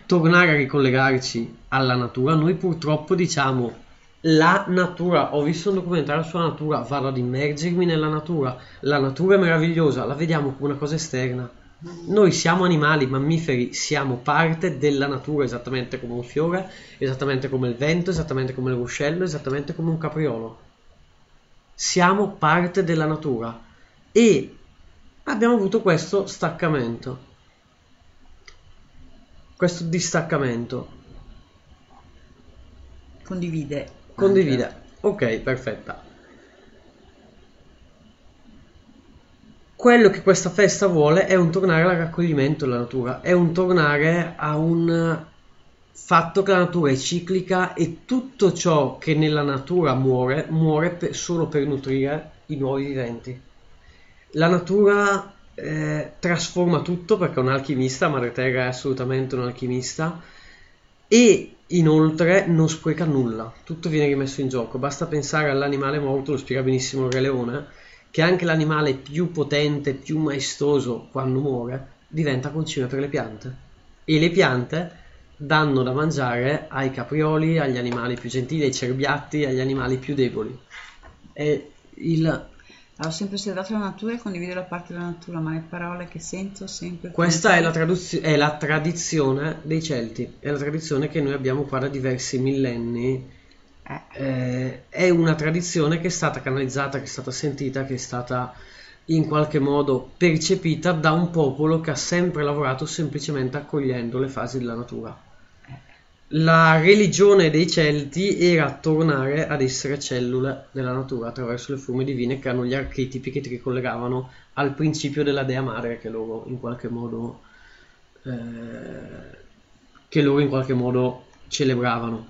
tornare a ricollegarci alla natura. Noi purtroppo diciamo la natura, ho visto un documentario sulla natura, vado ad immergermi nella natura, la natura è meravigliosa, la vediamo come una cosa esterna. Noi siamo animali, mammiferi, siamo parte della natura, esattamente come un fiore, esattamente come il vento, esattamente come il ruscello, esattamente come un capriolo. Siamo parte della natura e abbiamo avuto questo staccamento, questo distaccamento. Condivide. Condivide. Ok, perfetta. quello che questa festa vuole è un tornare al raccoglimento della natura, è un tornare a un fatto che la natura è ciclica e tutto ciò che nella natura muore, muore per- solo per nutrire i nuovi viventi. La natura eh, trasforma tutto perché è un alchimista, Madre Terra è assolutamente un alchimista. E inoltre non spreca nulla, tutto viene rimesso in gioco, basta pensare all'animale morto, lo spiega benissimo Re Leone, che anche l'animale più potente, più maestoso quando muore diventa concime per le piante. E le piante danno da mangiare ai caprioli, agli animali più gentili, ai cerbiatti, agli animali più deboli. È il Ho sempre osservato la natura e condivido la parte della natura, ma le parole che sento sempre... Questa è la, traduzio- è la tradizione dei Celti, è la tradizione che noi abbiamo qua da diversi millenni. Eh, è una tradizione che è stata canalizzata, che è stata sentita, che è stata in qualche modo percepita da un popolo che ha sempre lavorato semplicemente accogliendo le fasi della natura. La religione dei Celti era tornare ad essere cellule della natura attraverso le forme divine che hanno gli archetipi che ti ricollegavano al principio della dea madre che loro in qualche modo eh, loro in qualche modo celebravano.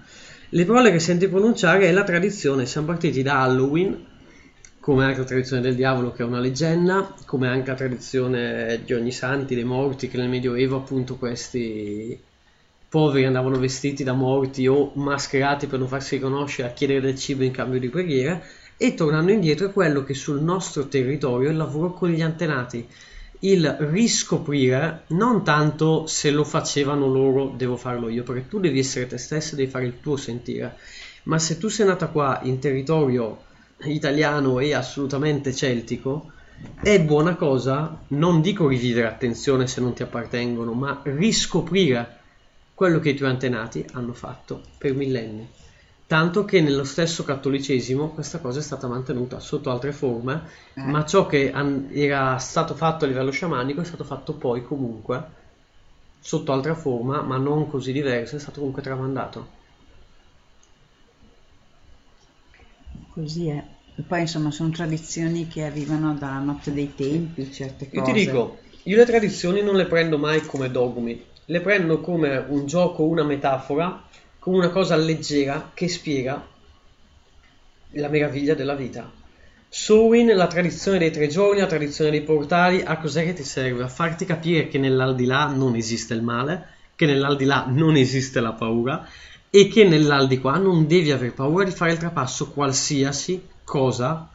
Le parole che senti pronunciare è la tradizione, siamo partiti da Halloween, come anche la tradizione del diavolo che è una leggenda, come anche la tradizione di ogni santi, dei morti, che nel Medioevo appunto questi poveri andavano vestiti da morti o mascherati per non farsi riconoscere a chiedere del cibo in cambio di preghiere, e tornando indietro è quello che sul nostro territorio è il lavoro con gli antenati, il riscoprire non tanto se lo facevano loro devo farlo io, perché tu devi essere te stesso e devi fare il tuo sentire, ma se tu sei nata qua in territorio italiano e assolutamente celtico, è buona cosa, non dico rivivere attenzione se non ti appartengono, ma riscoprire quello che i tuoi antenati hanno fatto per millenni. Tanto che nello stesso cattolicesimo questa cosa è stata mantenuta sotto altre forme, Eh. ma ciò che an- era stato fatto a livello sciamanico è stato fatto poi comunque sotto altra forma, ma non così diversa, è stato comunque tramandato. Così è. E poi insomma sono tradizioni che arrivano dalla notte dei tempi, certe Io cose. ti dico, io le tradizioni non le prendo mai come dogmi, le prendo come un gioco, una metafora, come una cosa leggera che spiega la meraviglia della vita. Sowin, la tradizione dei tre giorni, la tradizione dei portali, a cos'è che ti serve? A farti capire che nell'aldilà non esiste il male, che nell'aldilà non esiste la paura e che nell'aldilà non devi aver paura di fare il trapasso qualsiasi cosa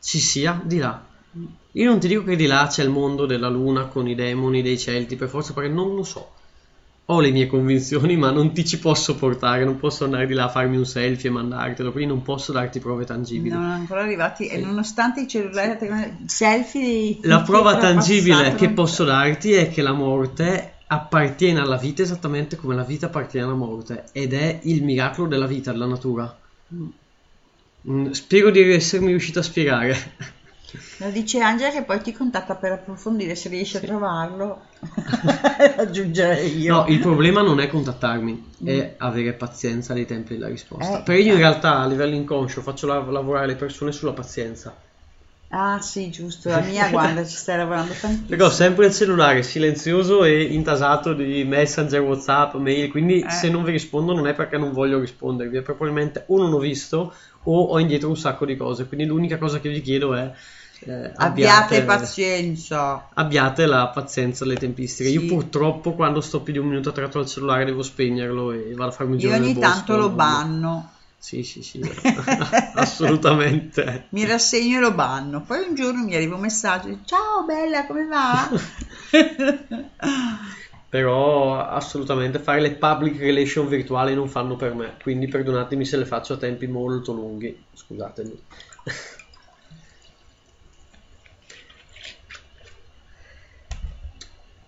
ci sia di là. Io non ti dico che di là c'è il mondo della luna con i demoni, dei celti, per forza, perché non lo so. Ho le mie convinzioni, ma non ti ci posso portare, non posso andare di là a farmi un selfie e mandartelo, quindi non posso darti prove tangibili. Non ancora arrivati e nonostante i cellulari, la tecnologia- selfie La prova tangibile che non- posso darti è che la morte appartiene alla vita esattamente come la vita appartiene alla morte ed è il miracolo della vita, della natura. Mm, Spero di essermi riuscito a spiegare. Lo dice Angela che poi ti contatta per approfondire se riesci a trovarlo. Aggiungerei io. No, il problema non è contattarmi, è avere pazienza nei tempi della risposta. Eh, Perché io in chiaro. realtà a livello inconscio faccio la- lavorare le persone sulla pazienza. Ah sì, giusto, la mia guarda, ci stai lavorando tantissimo. Perché ho sempre il cellulare silenzioso e intasato di messenger, whatsapp, mail, quindi Eh. se non vi rispondo non è perché non voglio rispondervi, è probabilmente o non ho visto o ho indietro un sacco di cose, quindi l'unica cosa che vi chiedo è eh, Abbiate pazienza. abbiate la pazienza alle tempistiche. Sì. Io purtroppo quando sto più di un minuto attratto al cellulare devo spegnerlo e vado a farmi un Io giro nel ogni bosco. tanto lo banno, Sì, sì, sì, assolutamente. mi rassegno e lo banno. Poi un giorno mi arriva un messaggio, ciao bella, come va? Però assolutamente fare le public relation virtuali non fanno per me, quindi perdonatemi se le faccio a tempi molto lunghi, scusatemi.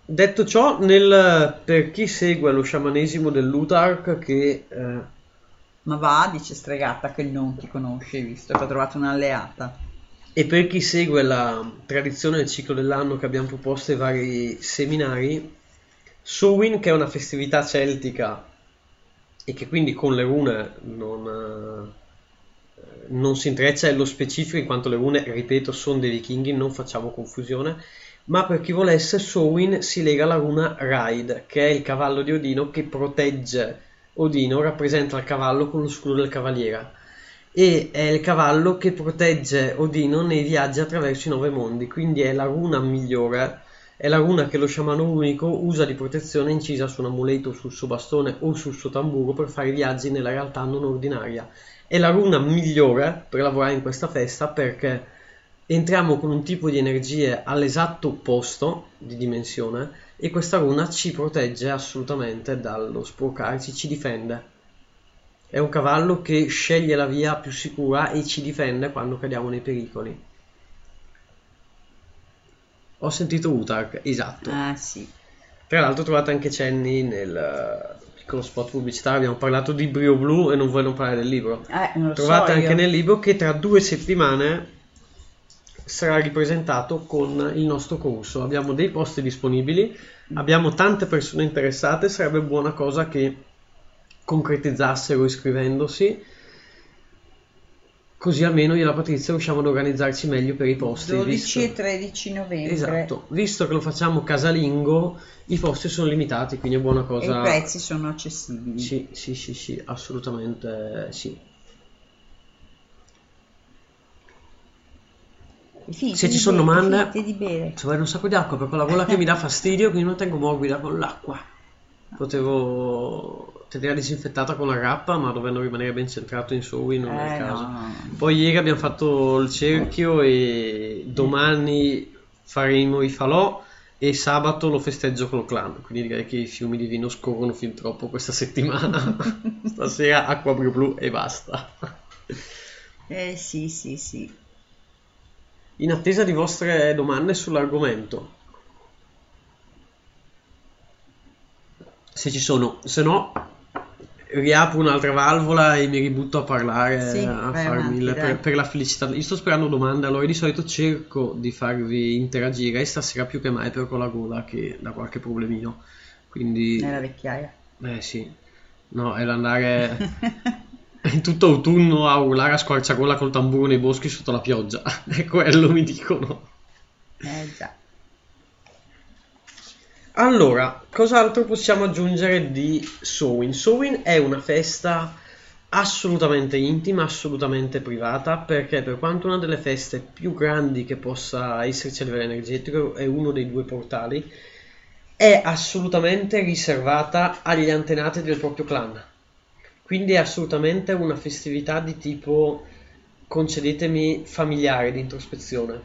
Detto ciò, nel, per chi segue lo sciamanesimo dell'Utark che eh, Ma va, dice stregata che non ti conosce, visto che ha trovato un'alleata. E per chi segue la tradizione del ciclo dell'anno che abbiamo proposto ai vari seminari, Samhain, che è una festività celtica e che quindi con le rune non, eh, non si intreccia nello specifico in quanto le rune, ripeto, sono dei vichinghi, non facciamo confusione, ma per chi volesse Sowin si lega alla runa Raid, che è il cavallo di Odino che protegge Odino, rappresenta il cavallo con lo scudo del cavaliere e è il cavallo che protegge Odino nei viaggi attraverso i nove mondi, quindi è la runa migliore, è la runa che lo sciamano unico usa di protezione incisa su un amuleto, sul suo bastone o sul suo tamburo per fare viaggi nella realtà non ordinaria. È la runa migliore per lavorare in questa festa perché entriamo con un tipo di energie all'esatto opposto di dimensione e questa runa ci protegge assolutamente dallo sporcarci, ci difende. È un cavallo che sceglie la via più sicura e ci difende quando cadiamo nei pericoli. Ho sentito Utark, esatto. Ah, sì. Tra l'altro trovate anche cenni nel eh, piccolo spot pubblicitario, abbiamo parlato di Brio Blu e non vogliono parlare del libro. Eh, Trovate so anche nel libro che tra due settimane sarà ripresentato con il nostro corso. Abbiamo dei posti disponibili, abbiamo tante persone interessate, sarebbe buona cosa che concretizzassero iscrivendosi. Così almeno io e la Patrizia riusciamo ad organizzarci meglio per i posti. 12 visto- e 13 novembre. Esatto, visto che lo facciamo casalingo, i posti sono limitati, quindi è buona E cosa. i prezzi sono accessibili. Sì, sì, sì, sì, assolutamente sì. Finite Se ci sono domande, ci vuole un sacco di acqua perché la gola che mi dà fastidio, quindi non tengo morbida con l'acqua. Potevo tenerla disinfettata con la rappa, ma dovendo rimanere ben centrato in Sowi non è Eh, il no, caso. no. Poi ieri abbiamo fatto il cerchio e domani faremo i falò e sabato lo festeggio col clan, quindi direi che i fiumi di vino scorrono fin troppo questa settimana. Stasera acqua blu blu e basta. Eh sì, sì, sì. In attesa di vostre domande sull'argomento. Se ci sono, se no riapro un'altra valvola e mi ributto a parlare, Sì, a farmi dai. per, per la felicità. Io sto sperando domande, allora di solito cerco di farvi interagire, e stasera più che mai per con la gola che da qualche problemino. Quindi, Nella vecchiaia. eh sì, no, è l'andare in tutto autunno a urlare a squarciagola col tamburo nei boschi sotto la pioggia. È quello mi dicono. Eh già. Allora, cos'altro possiamo aggiungere di Sowin? Sowin è una festa assolutamente intima, assolutamente privata, perché per quanto una delle feste più grandi che possa esserci a livello energetico è uno dei due portali, è assolutamente riservata agli antenati del proprio clan. Quindi è assolutamente una festività di tipo, concedetemi, familiare, di introspezione.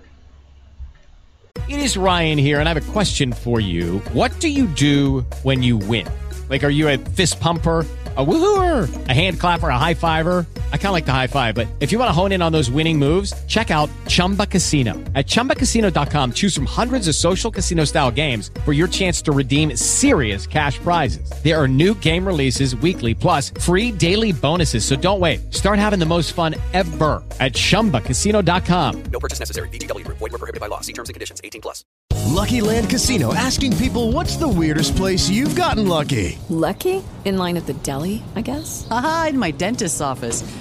It is Ryan here, and I have a question for you. What do you do when you win? Like, are you a fist pumper? A woohooer, a hand clapper, a high fiver. I kind of like the high five, but if you want to hone in on those winning moves, check out Chumba Casino. At chumbacasino.com, choose from hundreds of social casino style games for your chance to redeem serious cash prizes. There are new game releases weekly, plus free daily bonuses. So don't wait. Start having the most fun ever at chumbacasino.com. No purchase necessary. VGW Group. Void were prohibited by law. See terms and conditions. 18 plus. Lucky Land Casino asking people what's the weirdest place you've gotten lucky? Lucky? In line at the deli, I guess? Aha, in my dentist's office.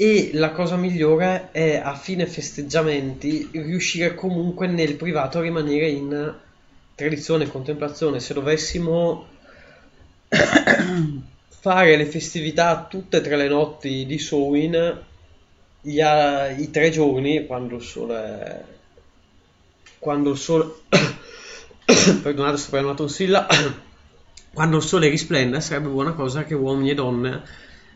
e la cosa migliore è a fine festeggiamenti riuscire comunque nel privato a rimanere in tradizione e contemplazione. Se dovessimo fare le festività tutte e tre le notti di Samhain gli i tre giorni quando il sole quando il sole perdonate sto prendendo una tonsilla quando il sole risplende sarebbe buona cosa che uomini e donne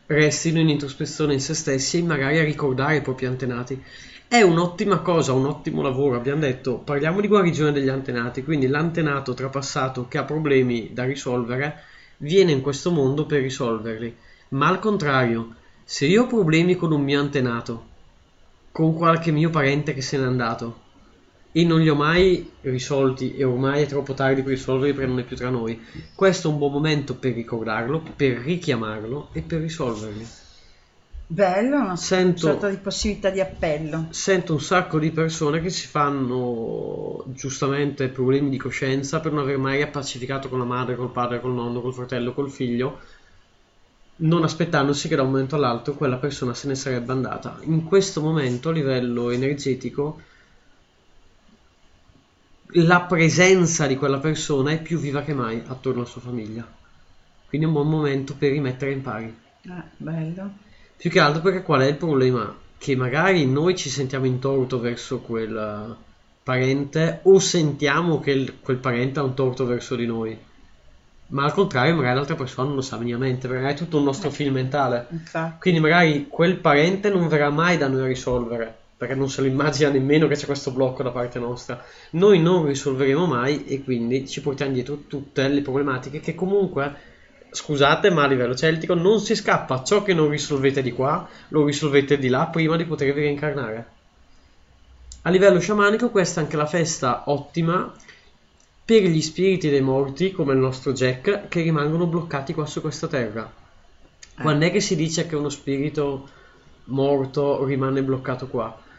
restino in introspezione in se stessi e magari a ricordare i propri antenati. È un'ottima cosa, un ottimo lavoro. Abbiamo detto, parliamo di guarigione degli antenati, quindi l'antenato trapassato che ha problemi da risolvere viene in questo mondo per risolverli. Ma al contrario, se io ho problemi con un mio antenato, con qualche mio parente che se n'è andato, e non li ho mai risolti e ormai è troppo tardi per risolverli perché non è più tra noi. Questo è un buon momento per ricordarlo, per richiamarlo e per risolverli. Bello, una Sento- sorta di possibilità di appello. Sento un sacco di persone che si fanno giustamente problemi di coscienza per non aver mai appacificato con la madre, col padre, col nonno, col fratello, col figlio, non aspettandosi che da un momento all'altro quella persona se ne sarebbe andata. In questo momento, a livello energetico, la presenza di quella persona è più viva che mai attorno alla sua famiglia. Quindi è un buon momento per rimettere in pari. Ah, bello. Più che altro perché qual è il problema? Che magari noi ci sentiamo in torto verso quel eh, parente o sentiamo che il- quel parente ha un torto verso di noi. Ma al contrario, magari l'altra persona non lo sa minimamente, perché è tutto un nostro film mentale. Infatti. Quindi magari quel parente non verrà mai da noi a risolvere, perché non se lo immagina nemmeno che c'è questo blocco da parte nostra. Noi non risolveremo mai e quindi ci portiamo dietro tutte le problematiche che comunque, scusate, ma a livello celtico non si scappa. Ciò che non risolvete di qua, lo risolvete di là prima di potervi reincarnare. A livello sciamanico questa è anche la festa ottima per gli spiriti dei morti, come il nostro Jack, che rimangono bloccati qua su questa terra. Quando è che si dice che uno spirito morto rimane bloccato qua?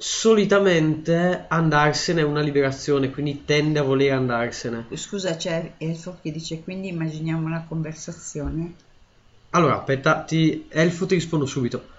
Solitamente andarsene è una liberazione, quindi tende a voler andarsene. Scusa, c'è Elfo che dice quindi immaginiamo una conversazione. Allora, aspetta, ti... Elfo ti rispondo subito.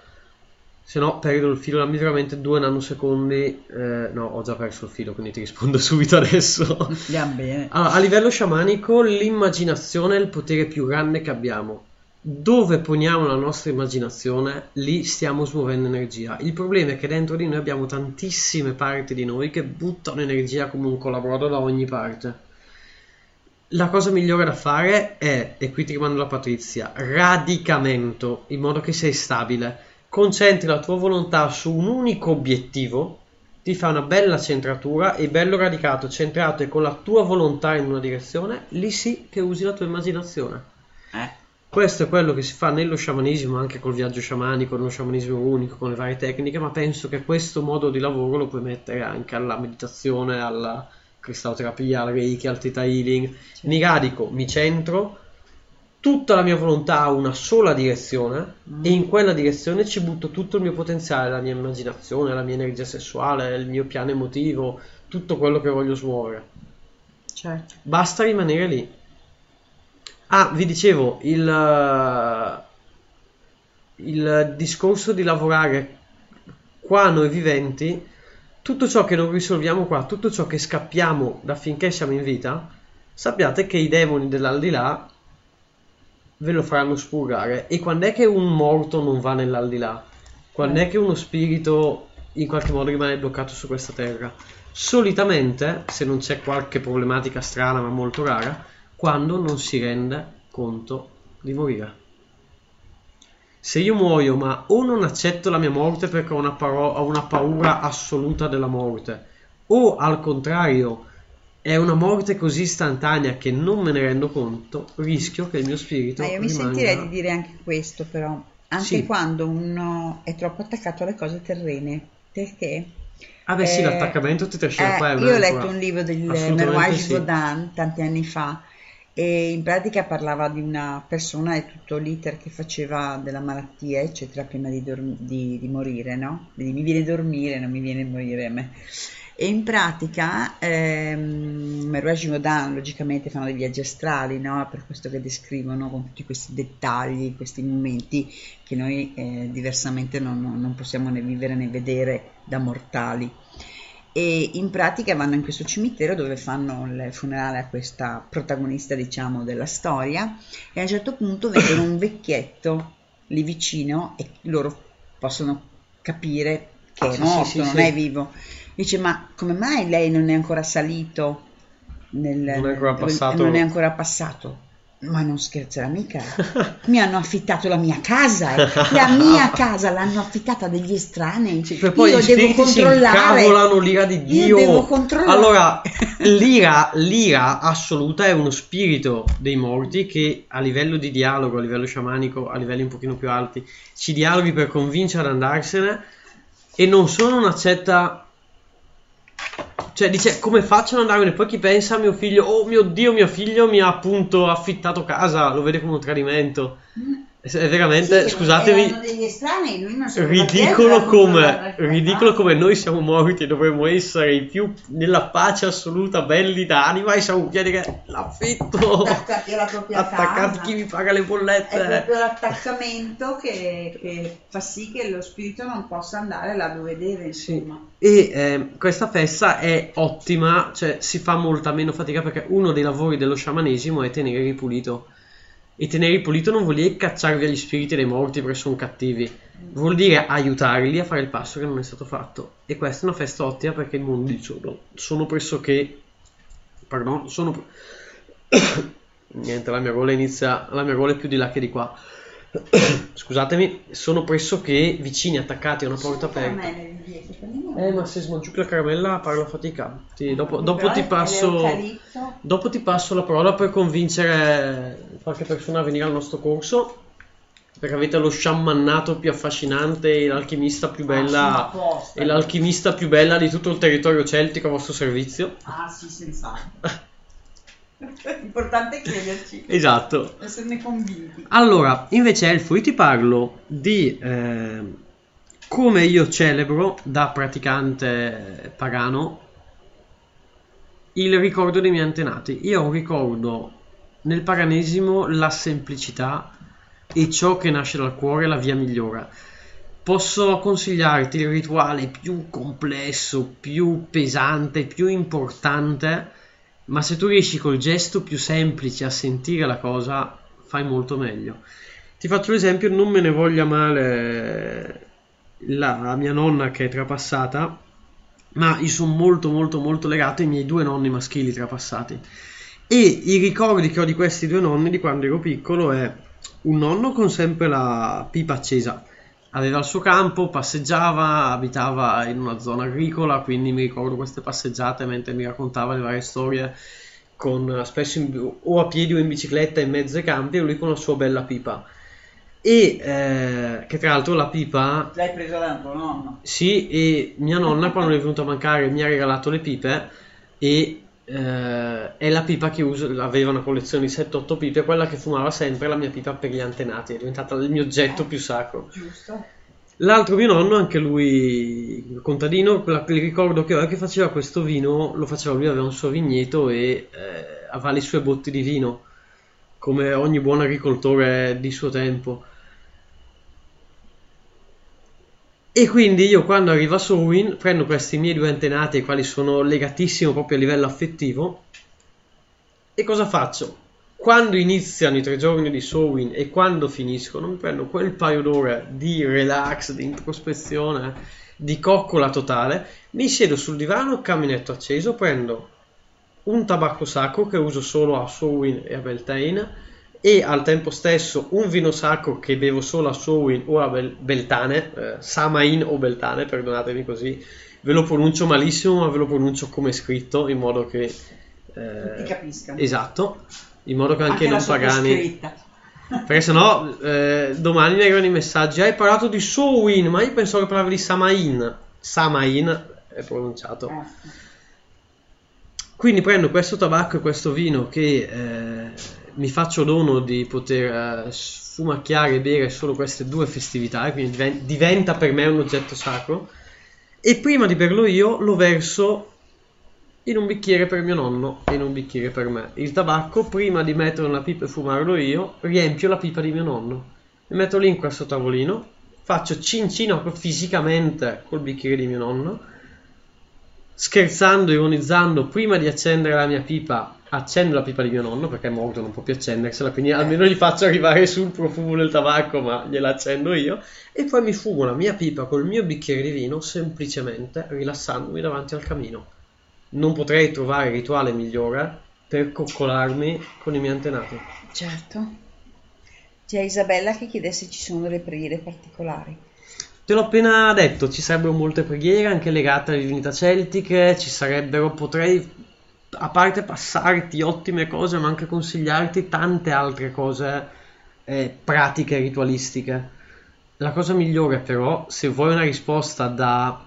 Se no, perdo il filo, dammi veramente due nanosecondi. Eh, no, ho già perso il filo, quindi ti rispondo subito adesso. Andiamo bene. Allora, a livello sciamanico, l'immaginazione è il potere più grande che abbiamo. Dove poniamo la nostra immaginazione, lì stiamo smuovendo energia. Il problema è che dentro di noi abbiamo tantissime parti di noi che buttano energia come un colaboro da ogni parte. La cosa migliore da fare è, e qui ti rimando la Patrizia, radicamento, in modo che sei stabile. Concentri la tua volontà su un unico obiettivo, ti fa una bella centratura e bello radicato, centrato e con la tua volontà in una direzione, lì sì che usi la tua immaginazione. Questo è quello che si fa nello sciamanesimo, anche col viaggio sciamanico, nello sciamanesimo unico, con le varie tecniche, ma penso che questo modo di lavoro lo puoi mettere anche alla meditazione, alla cristalloterapia, al reiki, al theta healing. Mi radico, mi centro, tutta la mia volontà ha una sola direzione e in quella direzione ci butto tutto il mio potenziale, la mia immaginazione, la mia energia sessuale, il mio piano emotivo, tutto quello che voglio smuovere. Certo. Basta rimanere lì. Ah, vi dicevo, il, eh, il discorso di lavorare qua noi viventi, tutto ciò che non risolviamo qua, tutto ciò che scappiamo da finché siamo in vita, sappiate che i demoni dell'aldilà ve lo faranno spurgare. E quando è che un morto non va nell'aldilà? Quando è che uno spirito in qualche modo rimane bloccato su questa terra? Solitamente, se non c'è qualche problematica strana ma molto rara, quando non si rende conto di morire. Se io muoio ma o non accetto la mia morte perché ho una, paro- ho una paura assoluta della morte, o al contrario è una morte così istantanea che non me ne rendo conto, rischio che il mio spirito Ma io mi rimanga... sentirei di dire anche questo, però, anche Sì. quando uno è troppo attaccato alle cose terrene, perché? Ah beh sì, Eh, l'attaccamento ti trascina eh, qua Io ho un'ancora. letto un libro del Merouage sì. Godin tanti anni fa e in pratica parlava di una persona e tutto l'iter che faceva della malattia, eccetera, prima di, dorm- di- di morire, no? Quindi mi viene dormire, non mi viene morire a me. E in pratica ehm, Merouage Godin logicamente fanno dei viaggi astrali, no? Per questo che descrivono con tutti questi dettagli, questi momenti che noi eh, diversamente non- non possiamo né vivere né vedere da mortali e in pratica vanno in questo cimitero dove fanno il funerale a questa protagonista diciamo della storia e a un certo punto vedono un vecchietto lì vicino e loro possono capire che è Sì, sì, morto, sì, non sì. è vivo dice ma come mai lei non è ancora salito nel, Non è ancora passato. non è ancora passato ma non scherzerà mica mi hanno affittato la mia casa eh. la mia casa l'hanno affittata degli estranei Per poi io devo controllare incavolano l'ira di Dio. io devo controllare Allora, l'ira, l'ira assoluta è uno spirito dei morti che a livello di dialogo, a livello sciamanico, a livelli un pochino più alti, ci dialoghi per convincere ad andarsene e non solo non accetta Cioè, dice, come faccio ad andarmene? Poi chi pensa a mio figlio, oh mio Dio, mio figlio mi ha appunto affittato casa, lo vede come un tradimento. È è veramente, Sì, scusatemi, ridicolo come, ridicolo come noi siamo morti e dovremmo essere i più nella pace assoluta, belli d'anima e siamo pieni che l'affitto, attaccati attaccati chi mi paga le È bollette. proprio l'attaccamento che, che fa sì che lo spirito non possa andare là dove deve, insomma. E eh, questa festa è ottima, cioè si fa molta meno fatica perché uno dei lavori dello sciamanesimo è tenere ripulito. E tenere ripulito non vuol dire cacciare via gli spiriti dei morti perché sono cattivi, vuol dire aiutarli a fare il passo che non è stato fatto. E questa è una festa ottima perché il mondo dice "No, sono pressoché. Pardon, sono. Niente, la mia gola inizia. La mia gola è più di là che di qua. Scusatemi, sono pressoché vicini, attaccati a una porta aperta. Eh, ma se smangiucchi la caramella parlo a fatica. Ti- dopo, dopo ti passo, dopo ti passo la parola per convincere qualche persona a venire al nostro corso. Perché avete lo sciamannato più affascinante e l'alchimista più bella. sono apposta. e l'alchimista più bella di tutto il territorio celtico a vostro servizio. Ah sì, senz'altro. L'importante è crederci. Esatto. Esserne convinti. Allora, invece, Elfo, io ti parlo di eh, come io celebro da praticante pagano il ricordo dei miei antenati. Io ho un ricordo nel paganesimo la semplicità e ciò che nasce dal cuore è la via migliore. Posso consigliarti il rituale più complesso, più pesante, più importante, ma se tu riesci col gesto più semplice a sentire la cosa, fai molto meglio. Ti faccio l'esempio, non me ne voglia male la mia nonna che è trapassata, ma io sono molto molto molto legato ai miei due nonni maschili trapassati. E i ricordi che ho di questi due nonni di quando ero piccolo è un nonno con sempre la pipa accesa. Aveva il suo campo, passeggiava, abitava in una zona agricola, quindi mi ricordo queste passeggiate mentre mi raccontava le varie storie con spesso in- o a piedi o in bicicletta in mezzo ai campi e lui con la sua bella pipa. E eh, che tra l'altro la pipa L'hai preso da tuo nonno. sì, e mia nonna quando è venuta a mancare mi ha regalato le pipe e eh, è la pipa che uso, aveva una collezione di 7-8 pipe, quella che fumava sempre la mia pipa per gli antenati, è diventata il mio oggetto più sacro. Giusto. L'altro mio nonno, anche lui contadino, quella- ricordo che è che faceva questo vino, lo faceva lui, aveva un suo vigneto e eh, aveva le sue botti di vino, come ogni buon agricoltore di suo tempo. E quindi io quando arriva Sowin prendo questi miei due antenati ai quali sono legatissimo proprio a livello affettivo e cosa faccio? Quando iniziano i tre giorni di Sowin e quando finiscono mi prendo quel paio d'ore di relax, di introspezione, di coccola totale, mi siedo sul divano, caminetto acceso, prendo un tabacco sacro che uso solo a Sowin e a Beltane e al tempo stesso un vino sacro che bevo solo a Sowin o a Bel- Beltane, eh, Samain o Beltane, perdonatemi così, ve lo pronuncio malissimo ma ve lo pronuncio come scritto in modo che... eh, Tutti capiscano. Esatto, in modo che anche, Anche non pagani... Perché sennò eh, domani mi arrivano i messaggi. Hai parlato di Sowin, ma io pensavo che parlavi di Samain. Samain è pronunciato. Eh. Quindi prendo questo tabacco e questo vino che eh, mi faccio dono di poter eh, sfumacchiare e bere solo queste due festività, e quindi diven- diventa per me un oggetto sacro. E prima di berlo io lo verso in un bicchiere per mio nonno e in un bicchiere per me. Il tabacco, prima di metterlo nella pipa e fumarlo io, riempio la pipa di mio nonno. Mi metto lì in questo tavolino, faccio cincino fisicamente col bicchiere di mio nonno, scherzando, ironizzando, prima di accendere la mia pipa, accendo la pipa di mio nonno perché è morto, non può più accendersela, quindi almeno gli faccio arrivare sul profumo del tabacco, ma gliela accendo io, e poi mi fumo la mia pipa col mio bicchiere di vino, semplicemente rilassandomi davanti al camino. Non potrei trovare rituale migliore per coccolarmi con i miei antenati. Certo. C'è Isabella che chiede se ci sono delle preghiere particolari. Te l'ho appena detto, ci sarebbero molte preghiere anche legate alle divinità celtiche, ci sarebbero, potrei a parte passarti ottime cose, ma anche consigliarti tante altre cose eh, pratiche ritualistiche. La cosa migliore però, se vuoi una risposta da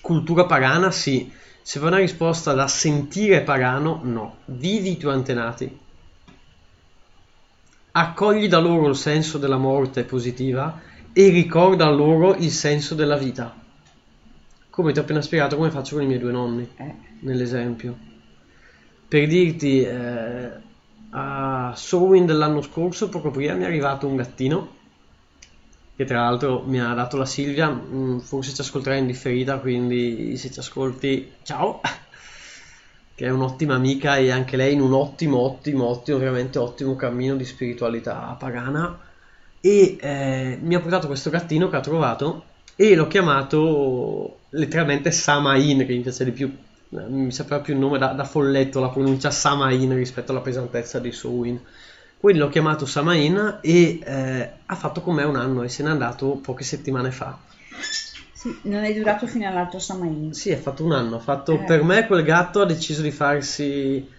cultura pagana, sì. Se vuoi una risposta da sentire pagano, no. Vivi i tuoi antenati. Accogli da loro il senso della morte positiva e ricorda loro il senso della vita. Come ti ho appena spiegato come faccio con i miei due nonni, Eh, nell'esempio. Per dirti, eh, a Sowin dell'anno scorso, poco prima, mi è arrivato un gattino, che tra l'altro mi ha dato la Silvia, mm, forse ci ascolterai in differita, quindi se ci ascolti, ciao! Che è un'ottima amica e anche lei in un ottimo, ottimo, ottimo, veramente ottimo cammino di spiritualità pagana. E eh, mi ha portato questo gattino che ha trovato e l'ho chiamato letteralmente Samain, che mi piace di più. Eh, Mi sapeva più il nome da, da folletto, la pronuncia Samain rispetto alla pesantezza di Sowin. Quindi l'ho chiamato Samain e eh, ha fatto con me un anno e se n'è andato poche settimane fa. sì, non è durato fino all'altro Samain. Sì, è fatto un anno. Ha fatto Eh. per me quel gatto ha deciso di farsi.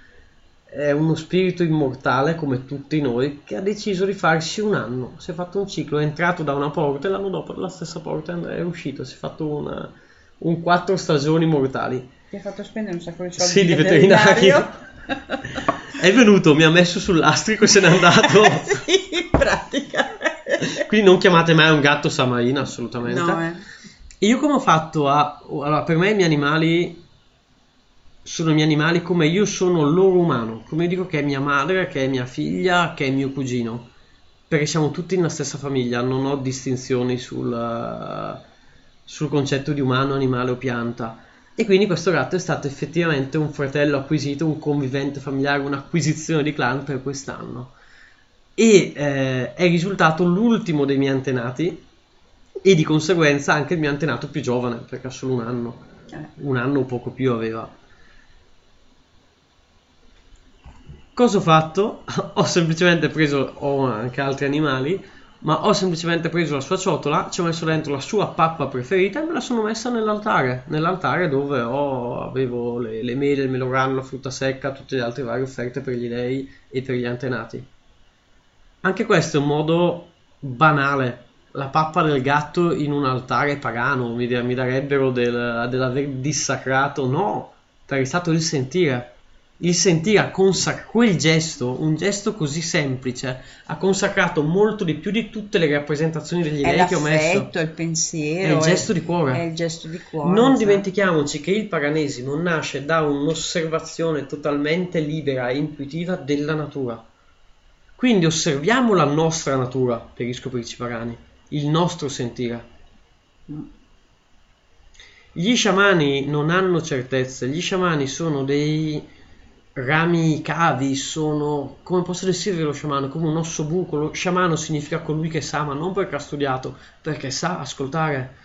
È uno spirito immortale come tutti noi che ha deciso di farsi un anno. Si è fatto un ciclo, è entrato da una porta e l'anno dopo dalla stessa porta è uscito. Si è fatto una- un quattro stagioni mortali. Ti ha fatto spendere un sacco di soldi Sì, di veterinario. È venuto, mi ha messo sull'astrico e se n'è andato. sì, in pratica. Quindi non chiamate mai un gatto Samaina, assolutamente. No, eh. E io come ho fatto a... Allora, per me i miei animali sono i miei animali come io sono loro umano, come io dico che è mia madre, che è mia figlia, che è mio cugino, perché siamo tutti nella stessa famiglia, non ho distinzioni sul, eh, sul concetto di umano, animale o pianta. E quindi questo gatto è stato effettivamente un fratello acquisito, un convivente familiare, un'acquisizione di clan per quest'anno. E eh, è risultato l'ultimo dei miei antenati e di conseguenza anche il mio antenato più giovane, perché ha solo un anno, un anno o poco più aveva. Cosa ho fatto? Ho semplicemente preso, ho anche altri animali, ma ho semplicemente preso la sua ciotola, ci ho messo dentro la sua pappa preferita e me la sono messa nell'altare, nell'altare dove ho, avevo le, le mele, il melograno, la frutta secca, tutte le altre varie offerte per gli dei e per gli antenati. Anche questo è un modo banale. La pappa del gatto in un altare pagano, mi, mi darebbero del, dell'aver dissacrato. No, perché è stato il sentire. Il sentire ha consacrato quel gesto, un gesto così semplice, ha consacrato molto di più di tutte le rappresentazioni degli È dei che ho messo. l'affetto, è il pensiero. È il gesto di cuore. È il gesto di cuore. Non esatto. dimentichiamoci che il paganesimo nasce da un'osservazione totalmente libera e intuitiva della natura. Quindi osserviamo la nostra natura per riscoprirci pagani, il nostro sentire. Gli sciamani non hanno certezze, gli sciamani sono dei rami cavi, sono come posso descrivere lo sciamano? Come un osso buco. Lo sciamano significa colui che sa, ma non perché ha studiato, perché sa ascoltare.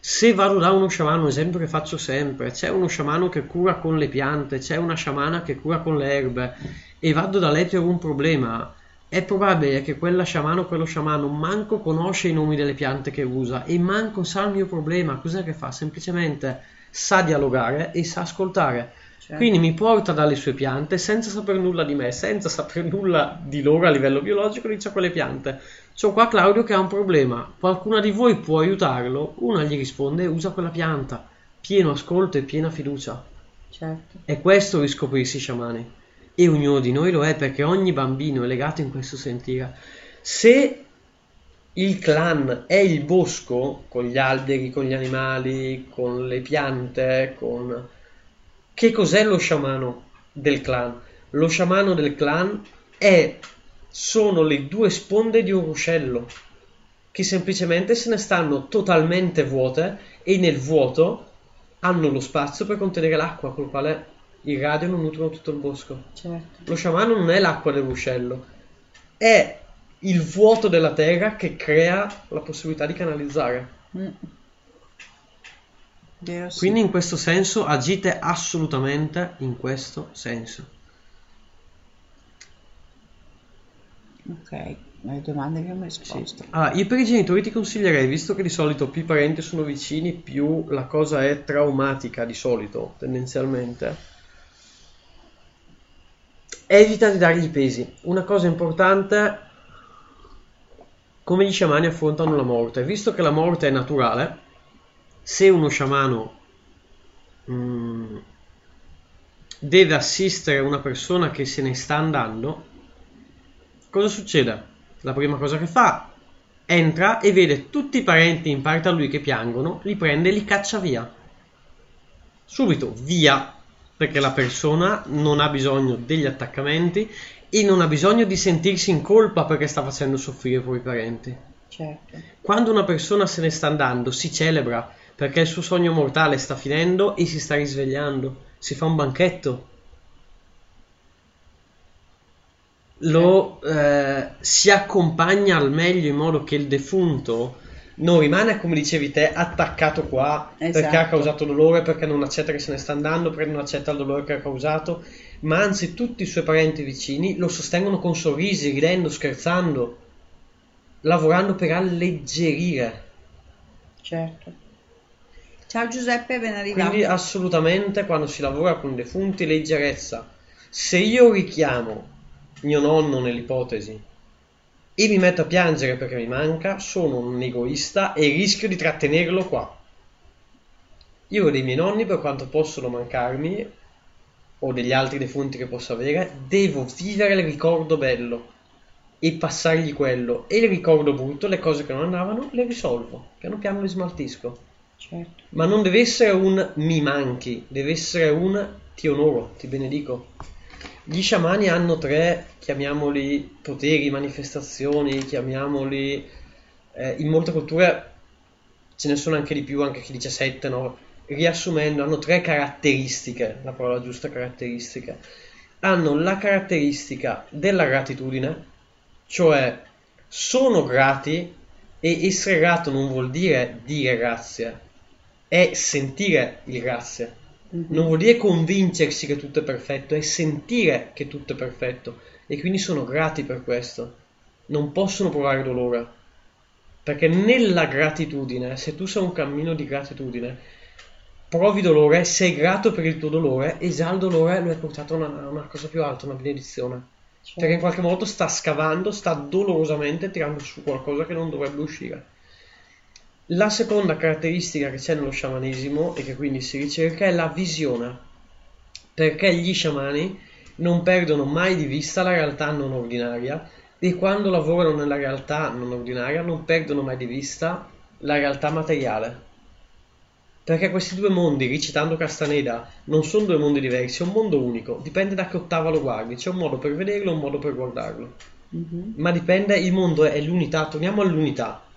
Se vado da uno sciamano, esempio che faccio sempre, c'è uno sciamano che cura con le piante, c'è una sciamana che cura con le erbe e vado da lei per un problema, è probabile che quella sciamano quello sciamano manco conosce i nomi delle piante che usa e manco sa il mio problema. Cos'è che fa? Semplicemente sa dialogare e sa ascoltare. Certo. Quindi mi porta dalle sue piante senza sapere nulla di me, senza sapere nulla di loro a livello biologico, dice a quelle piante. C'ho qua Claudio che ha un problema, qualcuna di voi può aiutarlo? Una gli risponde usa quella pianta, pieno ascolto e piena fiducia. Certo. È questo riscoprirsi sciamani. E ognuno di noi lo è perché ogni bambino è legato in questo sentire. Se il clan è il bosco, con gli alberi, con gli animali, con le piante, con... Che cos'è lo sciamano del clan? Lo sciamano del clan è... sono le due sponde di un ruscello che semplicemente se ne stanno totalmente vuote e nel vuoto hanno lo spazio per contenere l'acqua col quale irradiano e nutrono tutto il bosco. Certo. Lo sciamano non è l'acqua del ruscello, è il vuoto della terra che crea la possibilità di canalizzare. Mm. Vero, sì. Quindi in questo senso agite assolutamente in questo senso. Ok, le domande abbiamo risposto. Ah, io per i genitori ti consiglierei, visto che di solito più i parenti sono vicini, più la cosa è traumatica di solito, tendenzialmente. Evita di dargli pesi. Una cosa importante, come gli sciamani affrontano la morte. Visto che la morte è naturale, se uno sciamano mm, deve assistere una persona che se ne sta andando, cosa succede? La prima cosa che fa, entra e vede tutti i parenti in parte a lui che piangono, li prende e li caccia via. Subito, via, perché la persona non ha bisogno degli attaccamenti e non ha bisogno di sentirsi in colpa perché sta facendo soffrire i propri parenti. Certo. Quando una persona se ne sta andando, si celebra perché il suo sogno mortale sta finendo e si sta risvegliando. Si fa un banchetto. Lo eh, si accompagna al meglio in modo che il defunto non rimane, come dicevi te, attaccato qua perché ha Esatto. causato dolore, perché non accetta che se ne sta andando, perché non accetta il dolore che ha causato, ma anzi tutti i suoi parenti vicini lo sostengono con sorrisi, ridendo, scherzando, lavorando per alleggerire. Certo. Ciao Giuseppe, ben arrivato. Quindi assolutamente quando si lavora con defunti leggerezza. Se io richiamo mio nonno nell'ipotesi e mi metto a piangere perché mi manca, sono un egoista e rischio di trattenerlo qua. Io ho dei miei nonni per quanto possono mancarmi o degli altri defunti che posso avere, devo vivere il ricordo bello e passargli quello e il ricordo brutto, le cose che non andavano, le risolvo. Piano piano le smaltisco. Certo. Ma non deve essere un mi manchi, deve essere un ti onoro, ti benedico. Gli sciamani hanno tre, chiamiamoli poteri, manifestazioni, chiamiamoli... eh, in molte culture ce ne sono anche di più, anche chi dice sette, no? Riassumendo, hanno tre caratteristiche, la parola giusta caratteristiche. Hanno la caratteristica della gratitudine, cioè sono grati e essere grato non vuol dire dire grazie, è sentire il grazie. Non vuol dire convincersi che tutto è perfetto, è sentire che tutto è perfetto e quindi sono grati per questo. Non possono provare dolore. Perché nella gratitudine, se tu sei un cammino di gratitudine, provi dolore, sei grato per il tuo dolore e già il dolore lo hai portato a una, una cosa più alta, una benedizione. Perché in qualche modo sta scavando, sta dolorosamente tirando su qualcosa che non dovrebbe uscire. La seconda caratteristica che c'è nello sciamanesimo e che quindi si ricerca è la visione, perché gli sciamani non perdono mai di vista la realtà non ordinaria e quando lavorano nella realtà non ordinaria non perdono mai di vista la realtà materiale. Perché questi due mondi, ricitando Castaneda, non sono due mondi diversi, è un mondo unico, dipende da che ottava lo guardi, c'è un modo per vederlo e un modo per guardarlo. Mhm. Ma dipende, il mondo è l'unità, torniamo all'unità.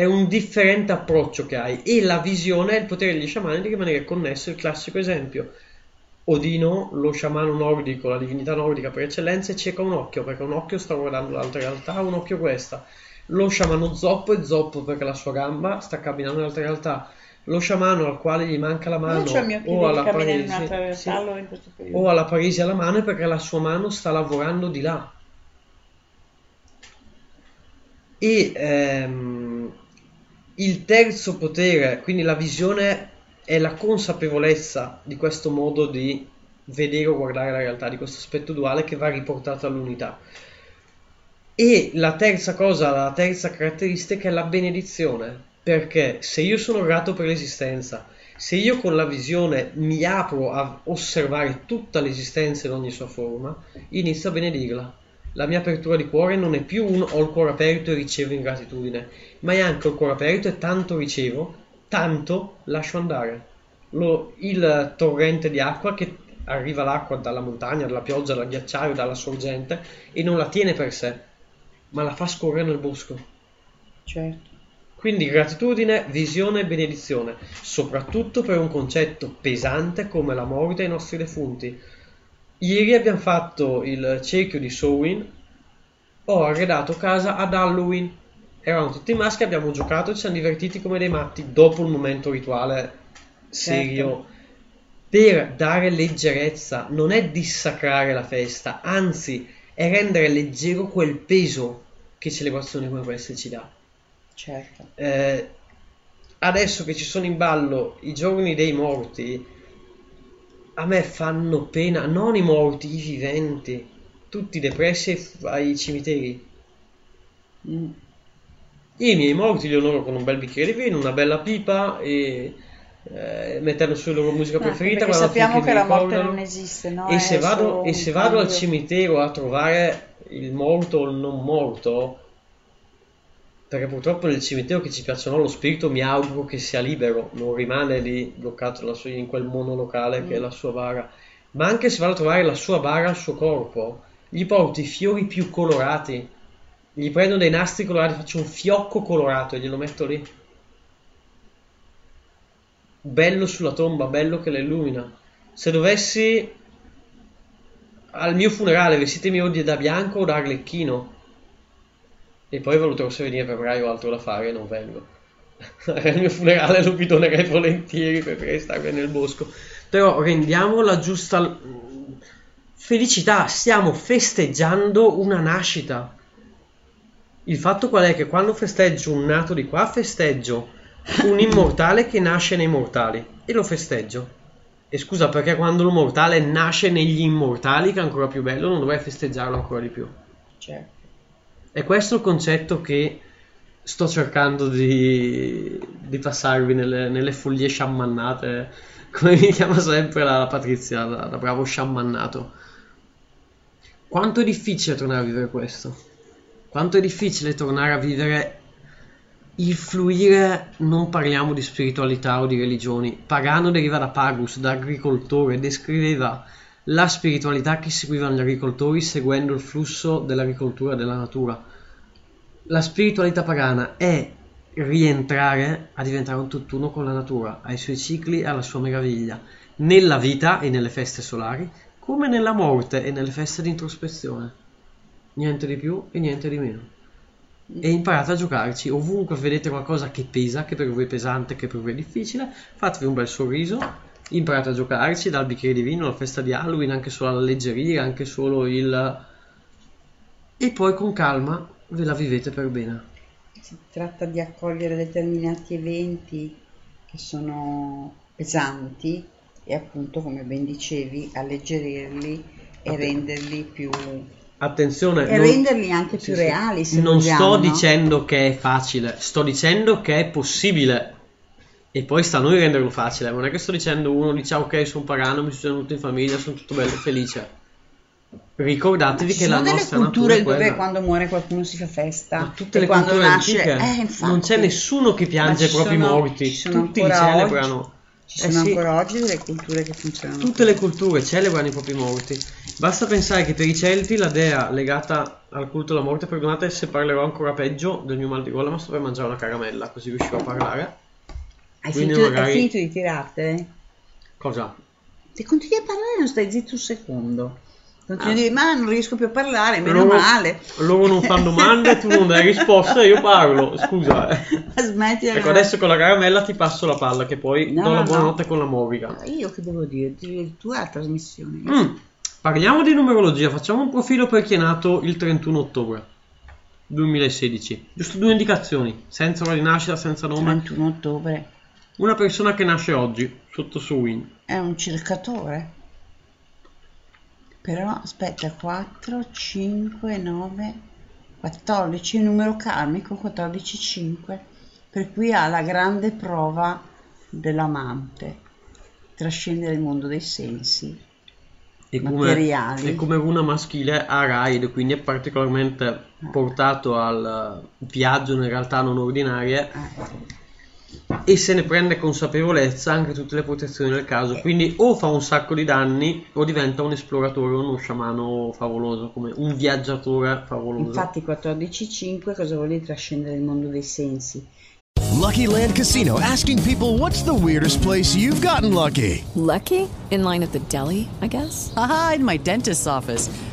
È un differente approccio che hai e la visione è il potere degli sciamani di rimanere connesso, il classico esempio. Odino, lo sciamano nordico, la divinità nordica per eccellenza, è cieco a un occhio, perché un occhio sta guardando l'altra realtà, un occhio questa. Lo sciamano zoppo è zoppo perché la sua gamba sta camminando nell'altra realtà. Lo sciamano al quale gli manca la mano o alla in un'altra realtà, sì, in o alla paresi alla mano è perché la sua mano sta lavorando di là. E ehm, il terzo potere, quindi la visione, è la consapevolezza di questo modo di vedere o guardare la realtà, di questo aspetto duale che va riportato all'unità. E la terza cosa, la terza caratteristica è la benedizione, perché se io sono grato per l'esistenza, se io con la visione mi apro a osservare tutta l'esistenza in ogni sua forma, inizio a benedirla. La mia apertura di cuore non è più un ho il cuore aperto e ricevo in gratitudine, ma è anche ho il cuore aperto e tanto ricevo, tanto lascio andare. Lo- il torrente di acqua che arriva l'acqua dalla montagna, dalla pioggia, dal ghiacciaio, dalla sorgente e non la tiene per sé, ma la fa scorrere nel bosco. Certo. Quindi gratitudine, visione e benedizione, soprattutto per un concetto pesante come la morte ai nostri defunti. Ieri abbiamo fatto il cerchio di Samhain, ho arredato casa ad Halloween. Eravamo tutti maschi, abbiamo giocato e ci siamo divertiti come dei matti dopo il momento rituale serio. Per dare leggerezza, non è dissacrare la festa, anzi è rendere leggero quel peso che celebrazioni come queste ci dà. Certo. Eh, adesso che ci sono in ballo i giorni dei morti, a me fanno pena, non i morti, i viventi, tutti depressi ai cimiteri. Mm. Io i miei morti li onoro con un bel bicchiere di vino, una bella pipa e eh, mettendo sulla loro musica No, preferita. perché guardano sappiamo che la morte non esiste, no? E se vado, e se vado al cimitero a trovare il morto o il non morto, perché purtroppo nel cimitero che ci piacciono lo spirito mi auguro che sia libero, non rimane lì bloccato sua- in quel monolocale che è la sua bara. Ma anche se vado a trovare la sua bara al suo corpo, gli porto i fiori più colorati, gli prendo dei nastri colorati, faccio un fiocco colorato e glielo metto lì. Bello sulla tomba, bello che la illumina. Se dovessi al mio funerale vestitemi o da bianco o da arlecchino e poi valuterò se venire a febbraio altro da fare e non vengo. Al mio funerale lo vi donerei volentieri perché starmi nel bosco. Però rendiamo la giusta felicità, stiamo festeggiando una nascita. Il fatto qual è? Che quando festeggio un nato di qua, festeggio un immortale che nasce nei mortali e lo festeggio. E scusa, perché quando il mortale nasce negli immortali, che è ancora più bello, non dovrei festeggiarlo ancora di più. Certo. È questo il concetto che sto cercando di, di passarvi nelle, nelle follie sciammannate, come mi chiama sempre la, la Patrizia, da, da bravo sciammannato. Quanto è difficile tornare a vivere questo? Quanto è difficile tornare a vivere il fluire, non parliamo di spiritualità o di religioni. Pagano deriva da pagus, da agricoltore, descriveva la spiritualità che seguivano gli agricoltori seguendo il flusso dell'agricoltura della natura. La spiritualità pagana è rientrare a diventare un tutt'uno con la natura, ai suoi cicli e alla sua meraviglia, nella vita e nelle feste solari, come nella morte e nelle feste di introspezione. Niente di più e niente di meno e imparate a giocarci ovunque vedete qualcosa che pesa, che per voi è pesante, che per voi è difficile, fatevi un bel sorriso, imparate a giocarci dal bicchiere di vino alla festa di Halloween, anche solo l'alleggerire, anche solo il... e poi con calma ve la vivete per bene. Si tratta di accogliere determinati eventi che sono pesanti e appunto, come ben dicevi, alleggerirli e renderli più Attenzione, e non- renderli anche più sì. reali se non vogliamo, sto no? dicendo che è facile, sto dicendo che è possibile. E poi sta a noi renderlo facile. Non è che sto dicendo uno dice "Ah, ok, sono pagano, mi sono venuto in famiglia, sono tutto bello e felice. Ricordatevi che la nostra culture natura è dove quando muore qualcuno si fa festa tutte e le quando culture nasce antiche eh, infatti. non c'è nessuno che Ma piange i propri sono- morti, ci sono tutti li celebrano. oggi- ci Eh sono sì. ancora oggi delle culture che funzionano Tutte le culture celebrano i propri morti. Basta pensare che per i Celti la dea legata al culto della morte, perdonate se parlerò ancora peggio del mio mal di gola, ma sto per mangiare una caramella, così riuscirò a parlare. Hai finito, magari- hai finito di tirartene? Cosa? se continui a parlare non stai zitto un secondo continui Ah. a dire ma non riesco più a parlare meno Loro- male Loro non fanno domande, tu non dai risposte, io parlo. Scusa. eh. smetti Ecco, adesso con la caramella ti passo la palla, che poi No, do la no. buonanotte con la movica. io che devo dire Ti- tu hai la trasmissione Mm, Parliamo di numerologia, facciamo un profilo per chi è nato il 31 ottobre 2016. Giusto due indicazioni, senza ora di nascita, senza nome. 31 ottobre Una persona che nasce oggi, sotto su Win. è un cercatore. Però aspetta 4 5 9 14 il numero karmico 14 5 per cui ha la grande prova dell'amante. Trascendere il mondo dei sensi E come, materiali. e come runa maschile ha Raid, quindi è particolarmente portato al viaggio in realtà non ordinarie e se ne prende consapevolezza anche tutte le protezioni del caso. Quindi o fa un sacco di danni o diventa un esploratore o uno sciamano favoloso, come un viaggiatore favoloso. infatti 14 5 cosa vuol dire trascendere il mondo dei sensi Lucky Land Casino asking people what's the weirdest place you've gotten lucky? Lucky? In line at the deli, I guess? Haha, in my dentist's office.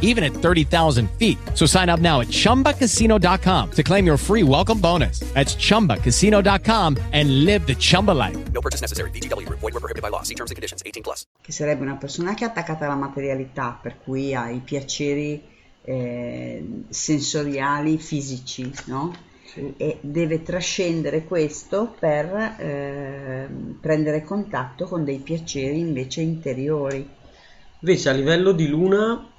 even at 30,000 feet. So sign up now at chumbacasino.com to claim your free welcome bonus. That's chumbacasino.com and live the Chumba life. No purchase necessary. VGW Group. Void were prohibited by law. See terms and conditions. 18 plus. che sarebbe una persona che è attaccata alla materialità, per cui ha i piaceri eh, sensoriali fisici, no? E deve trascendere questo per eh, prendere contatto con dei piaceri invece interiori. Invece a livello di luna,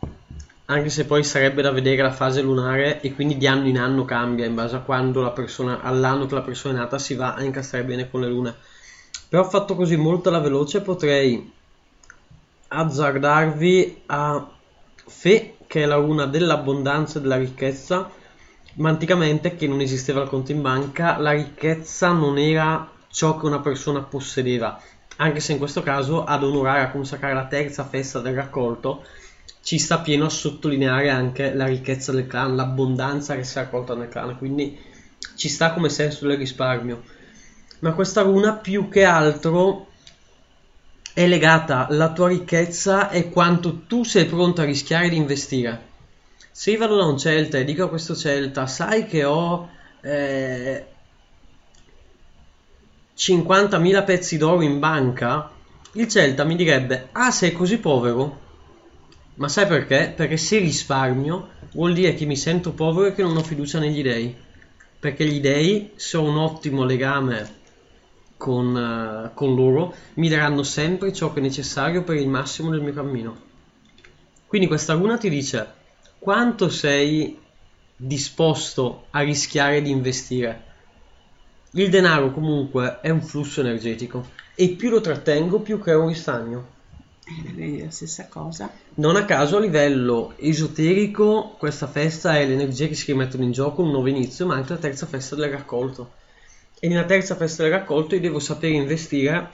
anche se poi sarebbe da vedere la fase lunare e quindi di anno in anno cambia in base a quando la persona, all'anno che la persona è nata, si va a incastrare bene con le lune. Però fatto così molto alla veloce potrei azzardarvi a Fe, che è la luna dell'abbondanza e della ricchezza, ma anticamente che non esisteva il conto in banca, la ricchezza non era ciò che una persona possedeva, anche se in questo caso ad onorare, a consacrare la terza festa del raccolto, ci sta pieno a sottolineare anche la ricchezza del clan, l'abbondanza che si è raccolta nel clan, quindi ci sta come senso del risparmio. Ma questa luna più che altro è legata alla tua ricchezza e quanto tu sei pronto a rischiare di investire. Se io vado da un Celta e dico a questo Celta, sai che ho eh, 50.000 pezzi d'oro in banca, il Celta mi direbbe, ah sei così povero? Ma sai perché? Perché se risparmio vuol dire che mi sento povero e che non ho fiducia negli dei. Perché gli dei, se ho un ottimo legame con, eh, con loro, mi daranno sempre ciò che è necessario per il massimo del mio cammino. Quindi questa luna ti dice quanto sei disposto a rischiare di investire. Il denaro comunque è un flusso energetico e più lo trattengo più creo un ristagno. Eh, vedi la stessa cosa. Non a caso a livello esoterico questa festa è l'energia che si rimettono in gioco, un nuovo inizio, ma anche la terza festa del raccolto. E nella terza festa del raccolto io devo sapere investire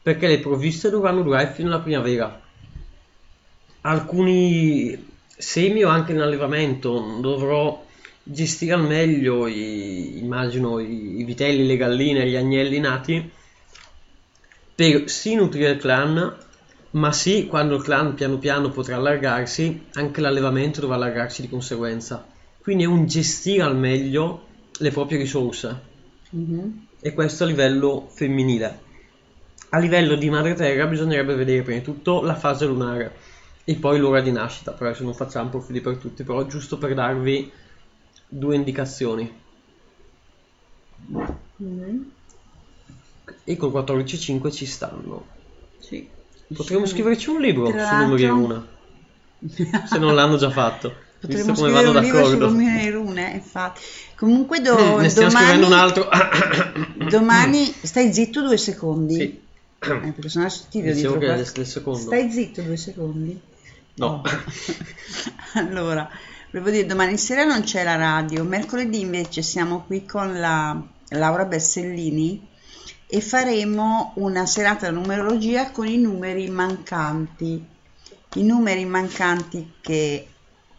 perché le provviste dovranno durare fino alla primavera. Alcuni semi o anche in allevamento dovrò gestire al meglio i, immagino i, i vitelli, le galline, gli agnelli nati per sì nutrire il clan ma sì quando il clan piano piano potrà allargarsi anche l'allevamento dovrà allargarsi di conseguenza quindi è un gestire al meglio le proprie risorse Mhm. e questo a livello femminile a livello di madre terra bisognerebbe vedere prima di tutto la fase lunare e poi l'ora di nascita però adesso non facciamo profili per tutti però giusto per darvi due indicazioni Mhm. e col 14.5 ci stanno Sì. Potremmo scriverci un libro Tra su numeri e luna se non l'hanno già fatto Potremmo visto come scrivere vanno un libro d'accordo sulle mie rune, infatti. Comunque do- Mm, ne stiamo domani, scrivendo un altro domani stai zitto due secondi. Sì. Eh, perché sono sottile Dicevo dietro che del- secondo. Stai zitto due secondi. no Allora, volevo dire, domani sera non c'è la radio, mercoledì invece siamo qui con la Laura Bessellini e faremo una serata numerologia con i numeri mancanti. I numeri mancanti che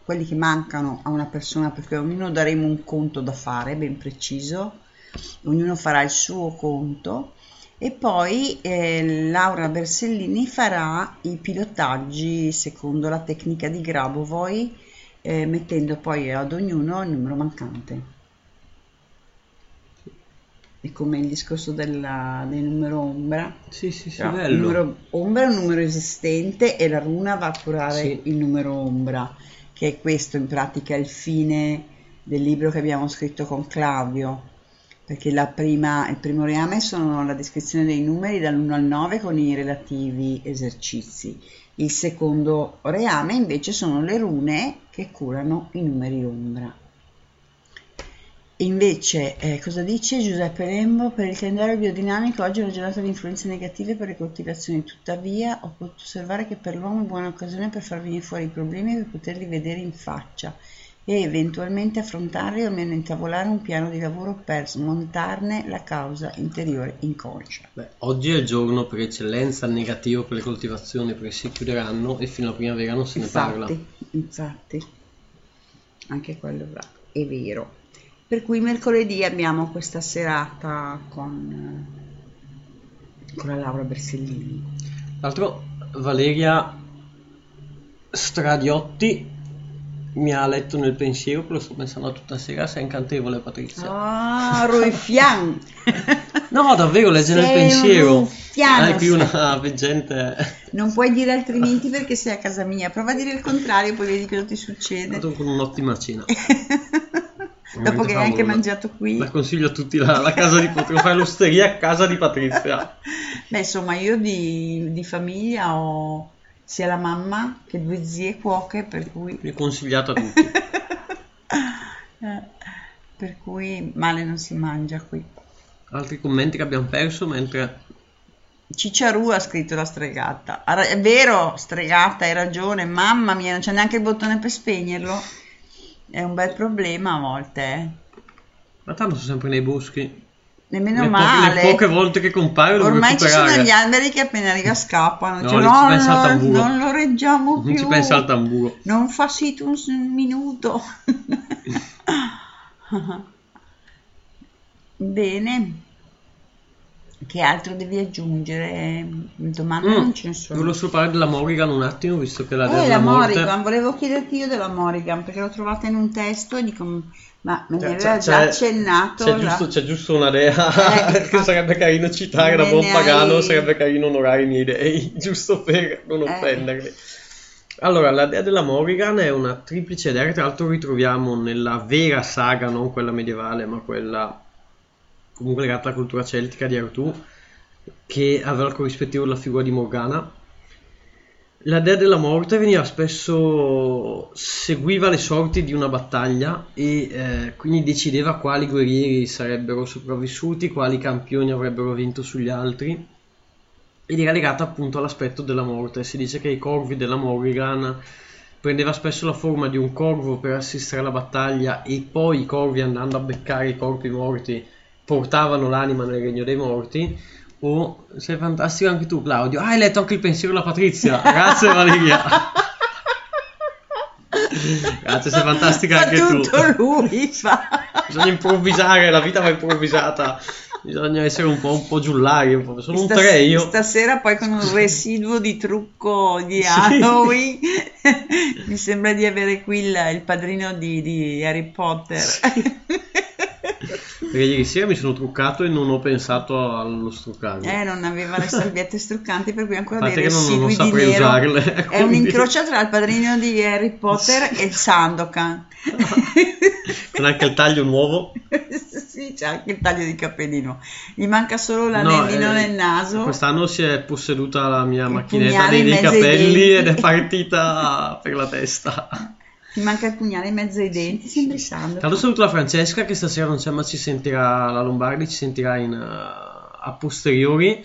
quelli che mancano a una persona perché ognuno daremo un conto da fare ben preciso, ognuno farà il suo conto e poi eh, Laura Bersellini farà i pilotaggi secondo la tecnica di Grabovoi eh, mettendo poi ad ognuno il numero mancante. È come il discorso della- del numero ombra. Sì, sì, sì, Però il bello. numero ombra è un numero esistente e la runa va a curare Sì. il numero ombra, che è questo in pratica il fine del libro che abbiamo scritto con Claudio, perché la prima, il primo reame sono la descrizione dei numeri dall'1 al 9 con i relativi esercizi. Il secondo reame invece sono le rune che curano i numeri ombra. Invece, eh, cosa dice Giuseppe Lembo? Per il calendario biodinamico oggi è una giornata di influenze negative per le coltivazioni, tuttavia ho potuto osservare che per l'uomo è buona occasione per far venire fuori i problemi e per poterli vedere in faccia. e eventualmente affrontare o almeno intavolare un piano di lavoro per smontarne la causa interiore inconscia. Beh, oggi è il giorno per eccellenza negativo per le coltivazioni perché si chiuderanno e fino a primavera non se ne parla. Infatti, infatti, anche quello va- è vero. Per cui mercoledì abbiamo questa serata con, con la Laura Bersellini. L'altro Valeria Stradiotti mi ha letto nel pensiero, lo sto pensando tutta sera, sei incantevole Patrizia. Ah, Rufian! No, davvero, legge nel Sei un pensiero. ruffiano, Hai qui una veggente... Non puoi dire altrimenti perché sei a casa mia. Prova a dire il contrario, poi vedi cosa ti succede. Vado con un'ottima cena. Dopo che hai anche Favolosa. mangiato qui. La consiglio a tutti la, la casa di Patrizia, fare l'osteria a casa di Patrizia. Beh, insomma, io di, di famiglia ho sia la mamma che due zie cuoche, per cui, Mi consigliato a tutti. eh, per cui male non si mangia qui. Altri commenti che abbiamo perso mentre... Cicciarù ha scritto la stregata. È vero, stregata, hai ragione. Mamma mia, non c'è neanche il bottone per spegnerlo. È un bel problema a volte, eh. Ma tanto sono sempre nei boschi. Nemmeno le, po- male. le poche volte che compare devo Ormai ci sono gli alberi che appena arriva scappano. No, Cioè, lì ci no, pensa al tamburo. non lo reggiamo Non più. ci pensa al tamburo. Non fa sito un minuto. Bene. Che altro devi aggiungere? Domande non ce ne sono. Volevo solo parlare della Morrigan un attimo, visto che la Eh, della la morte... Morrigan, volevo chiederti io della Morrigan perché l'ho trovata in un testo e dico, ma me ne Cioè, aveva c'è- già accennato. C'è la- giusto, c'è giusto una dea Eh, che sarebbe carino citare da buon ne pagano, hai- sarebbe carino onorare i miei dei, giusto per non Eh. offenderli. Allora, la dea della Morrigan è una triplice dea tra l'altro ritroviamo nella vera saga, non quella medievale, ma quella comunque legata alla cultura celtica di Artù, che aveva corrispettivo della figura di Morgana. La dea della morte veniva spesso seguiva le sorti di una battaglia e eh, quindi decideva quali guerrieri sarebbero sopravvissuti, quali campioni avrebbero vinto sugli altri ed era legata appunto all'aspetto della morte. Si dice che i corvi della Morrigan prendeva spesso la forma di un corvo per assistere alla battaglia e poi i corvi andando a beccare i corpi morti portavano l'anima nel regno dei morti. O sei fantastico anche tu, Claudio. Ah, hai letto anche il pensiero della Patrizia. Grazie, Valeria. Grazie, sei fantastica Fa anche tu. tutto lui, fa. Bisogna improvvisare, la vita va improvvisata. Bisogna essere un po', un po' giullari. un po'. Sono un Stas- tre io. Stasera poi con un residuo di trucco di Halloween mi sembra di avere qui il, il padrino di, di Harry Potter. Perché ieri sera mi sono truccato e non ho pensato allo struccarmi. Eh, non aveva le salviette struccanti per cui ancora dei non- residui non di saprei usarle, È un quindi- incrocio tra il padrino di Harry Potter e il Sandokan. Con anche il taglio nuovo. sì, c'è anche il taglio di capelli nuovo. Gli manca solo No, l'anellino eh, nel naso. Quest'anno si è posseduta la mia macchinetta pugnale dei, dei capelli ed è partita per la testa. Gli manca il pugnale in mezzo ai denti, sembri Sandokan. Tanto saluto la Francesca che stasera non c'è ma ci sentirà la Lombardi, ci sentirà in, eh, a posteriori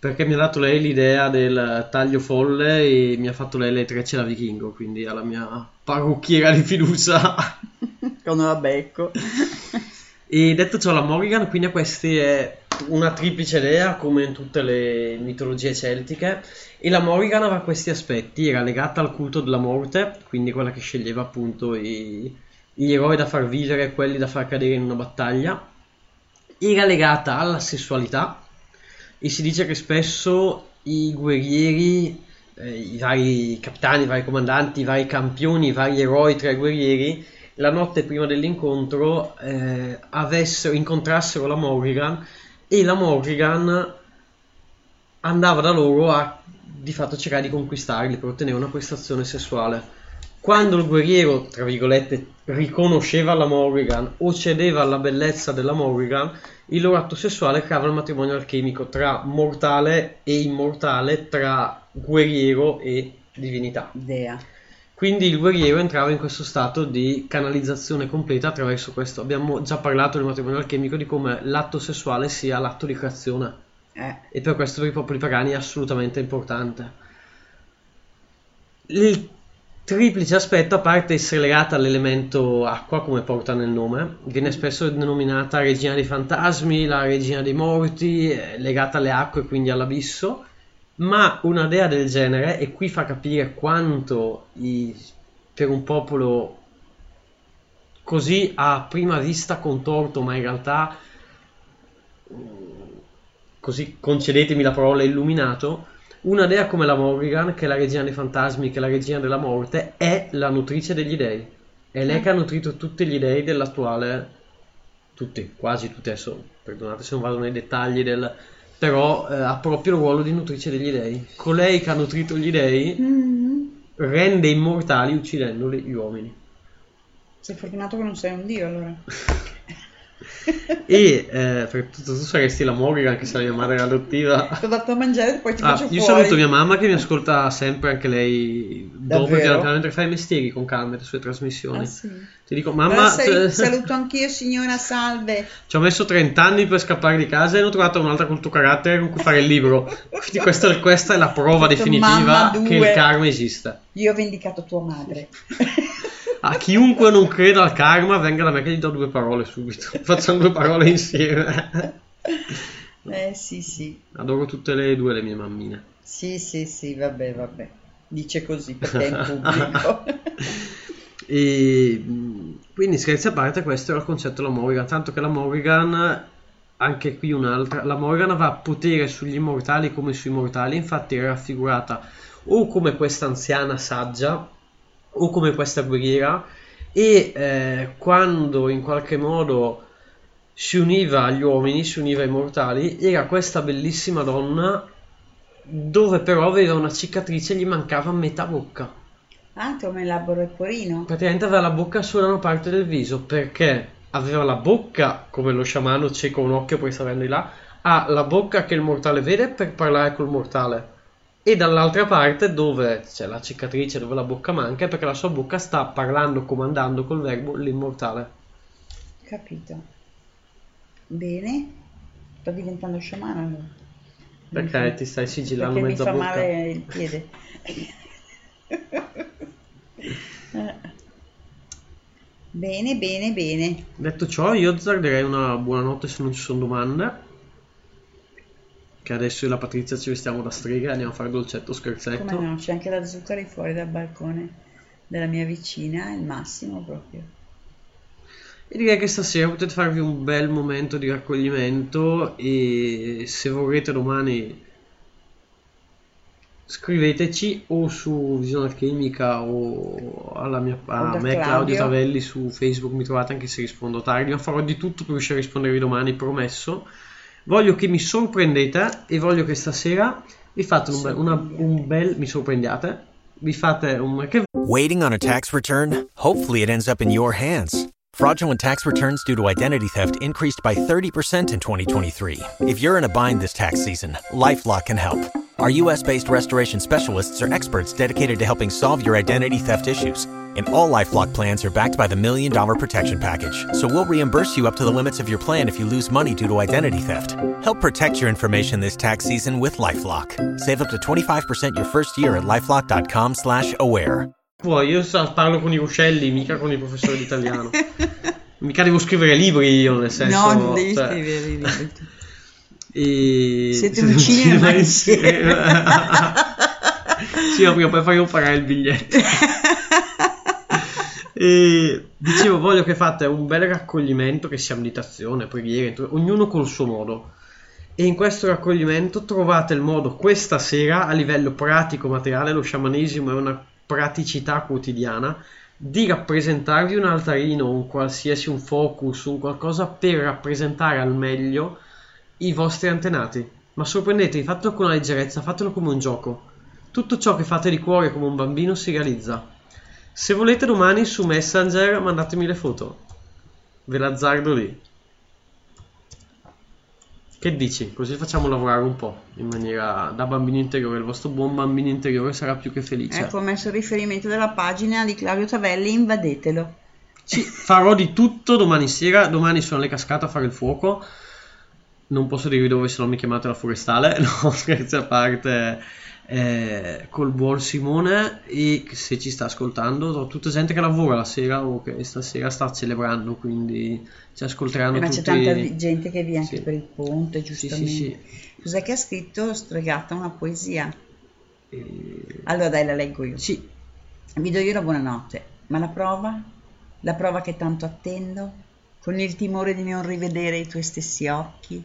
perché mi ha dato lei l'idea del taglio folle e mi ha fatto lei le trecce da vichingo, quindi alla mia parrucchiera di fiducia. Quando la becco. E detto ciò, la Morrigan quindi a questi è una triplice dea come in tutte le mitologie celtiche e la Morrigan aveva questi aspetti, era legata al culto della morte, quindi quella che sceglieva appunto i- gli eroi da far vivere e quelli da far cadere in una battaglia, era legata alla sessualità e si dice che spesso i guerrieri, eh, i vari capitani, i vari comandanti, i vari campioni, i vari eroi tra i guerrieri la notte prima dell'incontro eh, avessero, incontrassero la Morrigan e la Morrigan andava da loro a di fatto cercare di conquistarli per ottenere una prestazione sessuale. Quando il guerriero, tra virgolette, riconosceva la Morrigan o cedeva alla bellezza della Morrigan, il loro atto sessuale creava il matrimonio alchemico tra mortale e immortale, tra guerriero e divinità. Dea. Quindi il guerriero entrava in questo stato di canalizzazione completa attraverso questo. Abbiamo già parlato nel matrimonio alchemico di come l'atto sessuale sia l'atto di creazione Eh. e per questo per i popoli pagani è assolutamente importante. Il triplice aspetto, a parte essere legata all'elemento acqua, come porta nel nome, viene spesso denominata regina dei fantasmi, la regina dei morti, è legata alle acque, quindi all'abisso, ma una dea del genere, e qui fa capire quanto i- per un popolo così a prima vista contorto, ma in realtà mm, così concedetemi la parola illuminato, una dea come la Morrigan, che è la regina dei fantasmi, che è la regina della morte, è la nutrice degli dei. È lei che ha nutrito tutti gli dei dell'attuale, tutti, quasi tutti adesso, perdonate se non vado nei dettagli del... però eh, ha proprio il ruolo di nutrice degli dei. Colei che ha nutrito gli dei Mm. rende immortali uccidendoli gli uomini. Sei fortunato che non sei un dio allora. E eh, perché tu, saresti la Morrigan, che sarà mia madre adottiva. Ti ho dato a mangiare e poi ti Ah, faccio io fuori. saluto mia mamma che mi ascolta sempre anche lei dopo Davvero? che mentre fa i mestieri con calma le sue trasmissioni. Ah, sì. Ti dico, mamma, sai- t- saluto anch'io signora, salve. ci ho messo 30 anni per scappare di casa e ho trovato un'altra col tuo carattere con cui fare il libro. Quindi questa, questa è la prova detto, definitiva "Mamma, che il due." karma esiste. Io ho vendicato tua madre. A chiunque non creda al karma, venga da me che gli do due parole subito. Facciamo due parole insieme. Eh sì, sì. Adoro tutte le due le mie mammine. Sì, sì, sì, vabbè, vabbè. Dice così perché è in pubblico. E mh, quindi scherzi a parte, questo era il concetto della Morrigan. Tanto che la Morrigan, anche qui un'altra, la Morrigan aveva potere sugli immortali come sui mortali. Infatti era raffigurata o come questa anziana saggia o come questa guerriera. E eh, quando in qualche modo si univa agli uomini, si univa ai mortali, era questa bellissima donna dove però aveva una cicatrice e gli mancava metà bocca. Ah, come l'aboro e porino. Praticamente aveva la bocca solo da una parte del viso perché aveva la bocca come lo sciamano cieco un occhio poi sta di là ha la bocca che il mortale vede per parlare col mortale e dall'altra parte dove c'è la cicatrice dove la bocca manca è perché la sua bocca sta parlando comandando col verbo l'immortale Capito. Bene. Sto diventando sciamana perché ti stai sigillando Perché mi mezza fa bocca male il piede. Bene, bene, bene. detto ciò io azzarderei una buonanotte se non ci sono domande che adesso io e la Patrizia ci vestiamo da streghe e andiamo a fare dolcetto scherzetto Come no? C'è anche la zuccheri fuori dal balcone della mia vicina, il massimo proprio. E direi che stasera potete farvi un bel momento di raccoglimento e se vorrete domani scriveteci o su Visione Alchemica o alla mia, a da me Claudio. Claudio. Tavelli su Facebook mi trovate anche se rispondo tardi, ma farò di tutto per riuscire a rispondervi domani, promesso. Voglio che mi sorprendete e voglio che stasera vi fate un una- un bel mi sorprendiate, vi fate un che Waiting on a tax return? Hopefully, it ends up in your hands. Fraudulent tax returns due to identity theft increased by 30% in 2023. If you're in a bind this tax season, LifeLock can help. Our US based restoration specialists are experts dedicated to helping solve your identity theft issues. And all Lifelock plans are backed by the Million Dollar Protection Package. So we'll reimburse you up to the limits of your plan if you lose money due to identity theft. Help protect your information this tax season with LifeLock. Save up to 25% your first year at lifelock.com slash aware. Poi io sa- parlo con i ruscelli, mica con i professori di italiano. mica devo scrivere libri io, nel senso... no, non devi cioè, scrivere libri. E... Siete un cinema insieme. sì, ma prima o poi faremo pagare il biglietto. e dicevo, voglio che fate un bel raccoglimento, che sia meditazione, preghiere, ognuno col suo modo. E in questo raccoglimento trovate il modo questa sera a livello pratico materiale, lo sciamanesimo è una praticità quotidiana, di rappresentarvi un altarino, un qualsiasi, un focus, un qualcosa per rappresentare al meglio i vostri antenati. Ma sorprendetevi, fatelo con una leggerezza, fatelo come un gioco. Tutto ciò che fate di cuore come un bambino si realizza. Se volete domani su Messenger mandatemi le foto. Ve l'azzardo lì. Che dici? Così facciamo lavorare un po' in maniera da bambino interiore. Il vostro buon bambino interiore sarà più che felice. Ecco, ho messo il riferimento della pagina di Claudio Tavelli, invadetelo. Sì, farò di tutto domani sera. Domani sono alle cascate a fare il fuoco. Non posso dirvi dove, se no mi chiamate la forestale. No, scherzi a parte. Eh, col buon Simone e se ci sta ascoltando, ho tutta gente che lavora la sera o che stasera sta celebrando, quindi ci ascolteranno Ma tutti. c'è tanta gente che viene anche Sì. per il ponte, Sì, sì, giustamente. sì. Cos'è che ha scritto Stregata? Una poesia? E- Allora dai, la leggo io. Sì, Vi do io la buonanotte, ma la prova? La prova che tanto attendo? Con il timore di non rivedere i tuoi stessi occhi?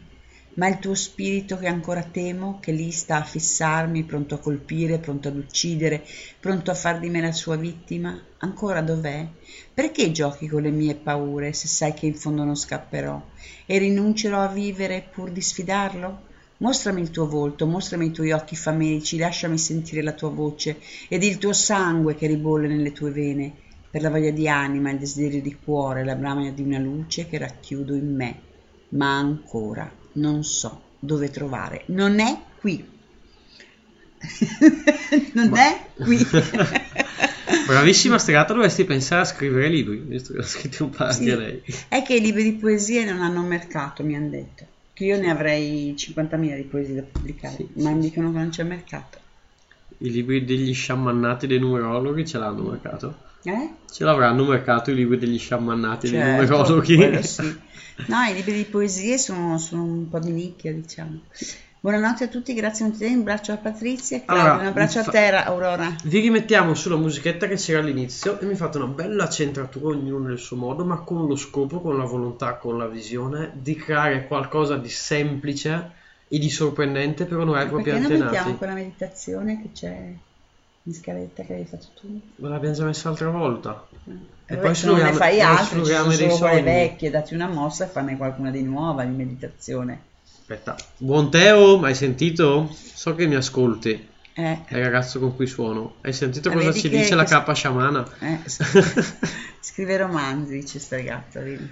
Ma il tuo spirito che ancora temo, che lì sta a fissarmi, pronto a colpire, pronto ad uccidere, pronto a far di me la sua vittima, ancora dov'è? Perché giochi con le mie paure se sai che in fondo non scapperò e rinuncerò a vivere pur di sfidarlo? Mostrami il tuo volto, mostrami i tuoi occhi famelici, lasciami sentire la tua voce ed il tuo sangue che ribolle nelle tue vene, per la voglia di anima, il desiderio di cuore, la brama di una luce che racchiudo in me. Ma ancora non so dove trovare. Non è qui. non è qui. bravissima Stregata, dovresti pensare a scrivere libri, visto che ho scritto un paio Sì. anche lei. È che i libri di poesie non hanno mercato, mi hanno detto. Che io ne avrei 50.000 di poesie da pubblicare, ma mi dicono che non c'è mercato. I libri degli sciamannati dei numerologhi ce l'hanno mercato? Eh? Ce l'avranno mercato i libri degli sciamannati dei Certo, numerologhi? quello sì. No, i libri di poesie sono, sono un po' di nicchia, diciamo. Buonanotte a tutti, grazie a te, un abbraccio a Patrizia, Claudia, Allora, un abbraccio a fa- te, Aurora. Vi rimettiamo sulla musichetta che c'era all'inizio e mi fate una bella centratura ognuno nel suo modo, ma con lo scopo, con la volontà, con la visione di creare qualcosa di semplice e di sorprendente per onorare i propri Perché non antenati. mettiamo quella meditazione che c'è in scaletta che avevi fatto tu? L'abbiamo già messa l'altra volta. E Vabbè, poi se non ne fai altre, ci sono solo quelle vecchie, dati una mossa e farne qualcuna di nuova di meditazione. Aspetta, buon Teo, hai sentito? So che mi ascolti. Eh, È il ragazzo con cui suono. Hai sentito Ma cosa ci che- dice la che- K sciamana? eh, scrive romanzi, dice sta ragazza, vedi?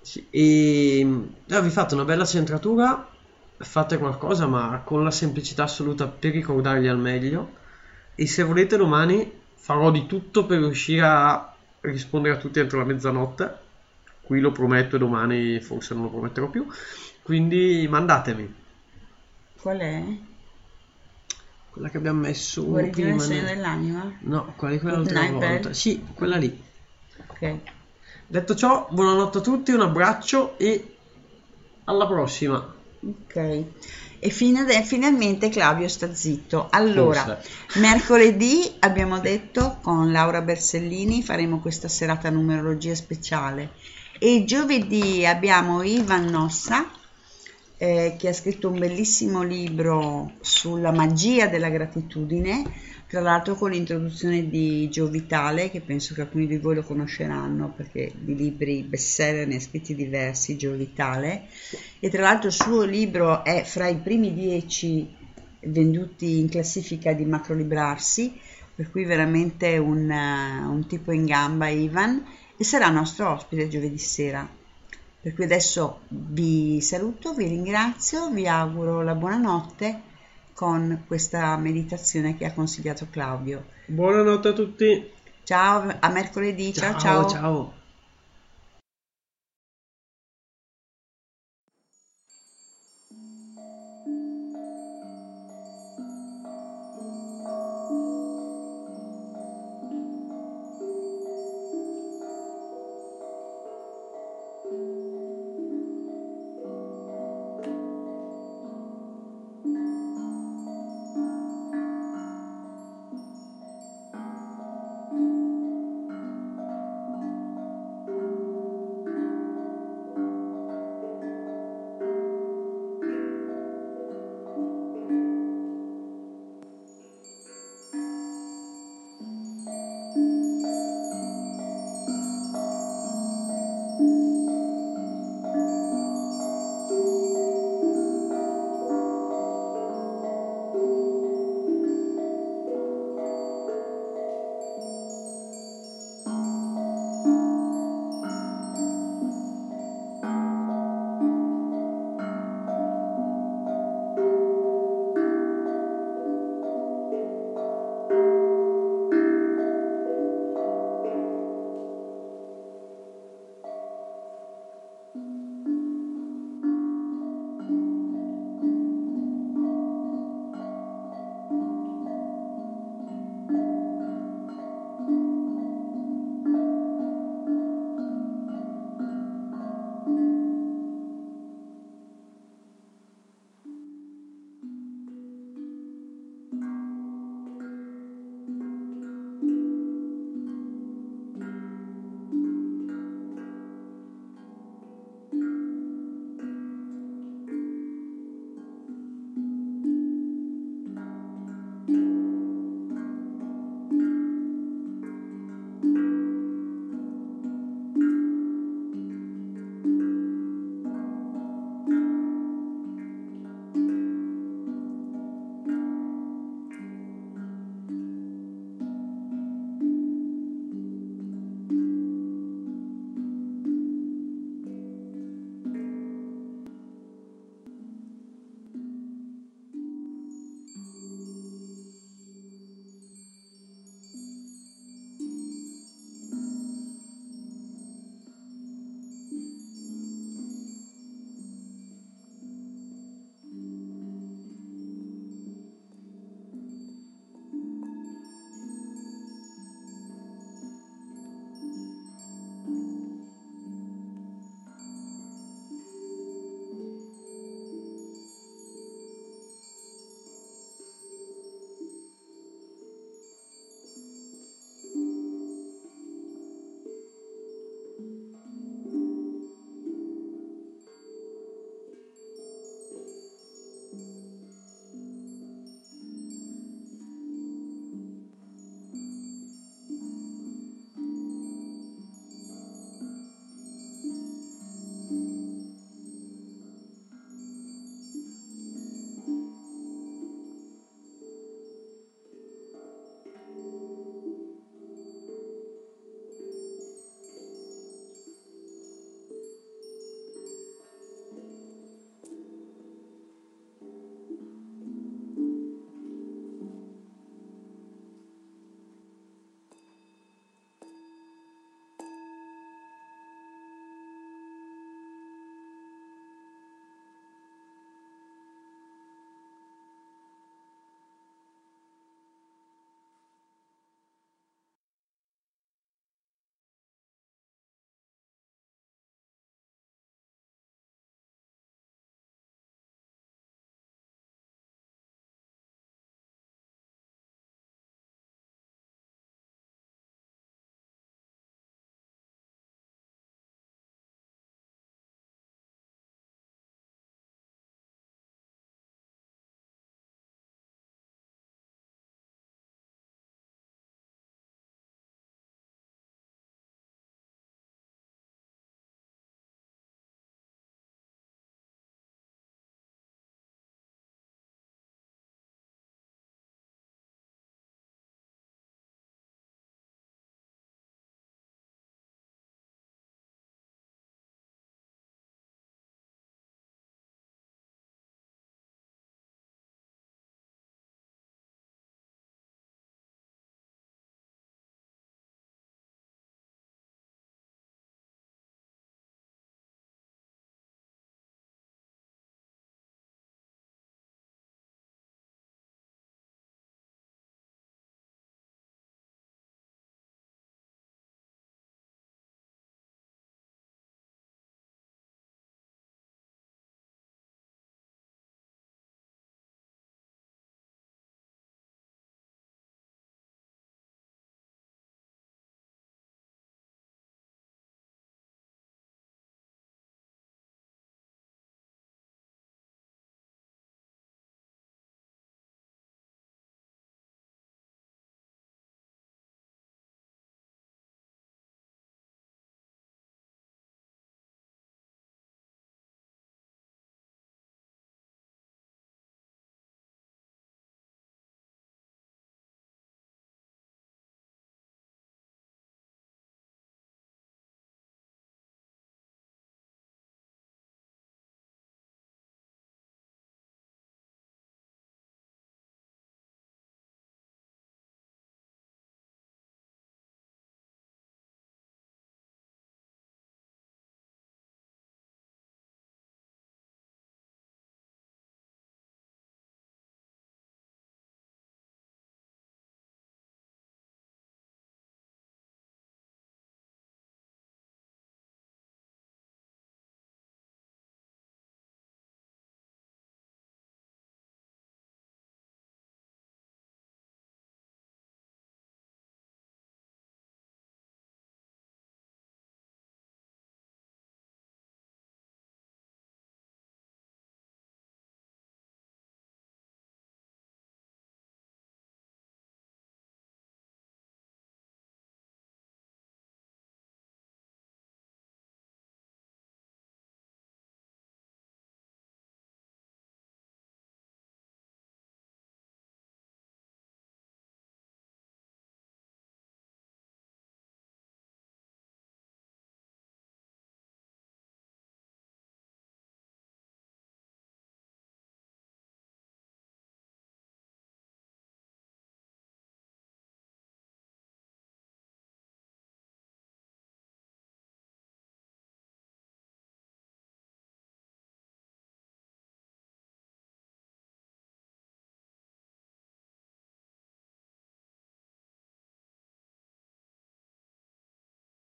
Sì, e eh, vi fate una bella centratura, fate qualcosa ma con la semplicità assoluta per ricordarli al meglio e se volete domani farò di tutto per riuscire a rispondere a tutti entro la mezzanotte, qui lo prometto e domani forse non lo prometterò più, quindi mandatemi. Qual è? Quella che abbiamo messo Guarigione prima. il segno ne- dell'anima? No, quella di quell'altra volta. Sì, quella lì. Ok. Detto ciò, buonanotte a tutti, un abbraccio e alla prossima. Ok. E fino ade- finalmente Claudio sta zitto. Allora, Forse. mercoledì abbiamo detto con Laura Bersellini faremo questa serata numerologia speciale e giovedì abbiamo Ivan Nossa eh, che ha scritto un bellissimo libro sulla magia della gratitudine, tra l'altro con l'introduzione di Gio Vitale, che penso che alcuni di voi lo conosceranno perché di libri bestseller ne ha scritti diversi, Gio Vitale, e tra l'altro il suo libro è fra i primi dieci venduti in classifica di Macrolibrarsi, per cui veramente un, eh, un tipo in gamba Ivan, e sarà nostro ospite giovedì sera. Per cui adesso vi saluto, vi ringrazio, vi auguro la buonanotte con questa meditazione che ha consigliato Claudio. Buonanotte a tutti. Ciao, a mercoledì, ciao ciao. ciao.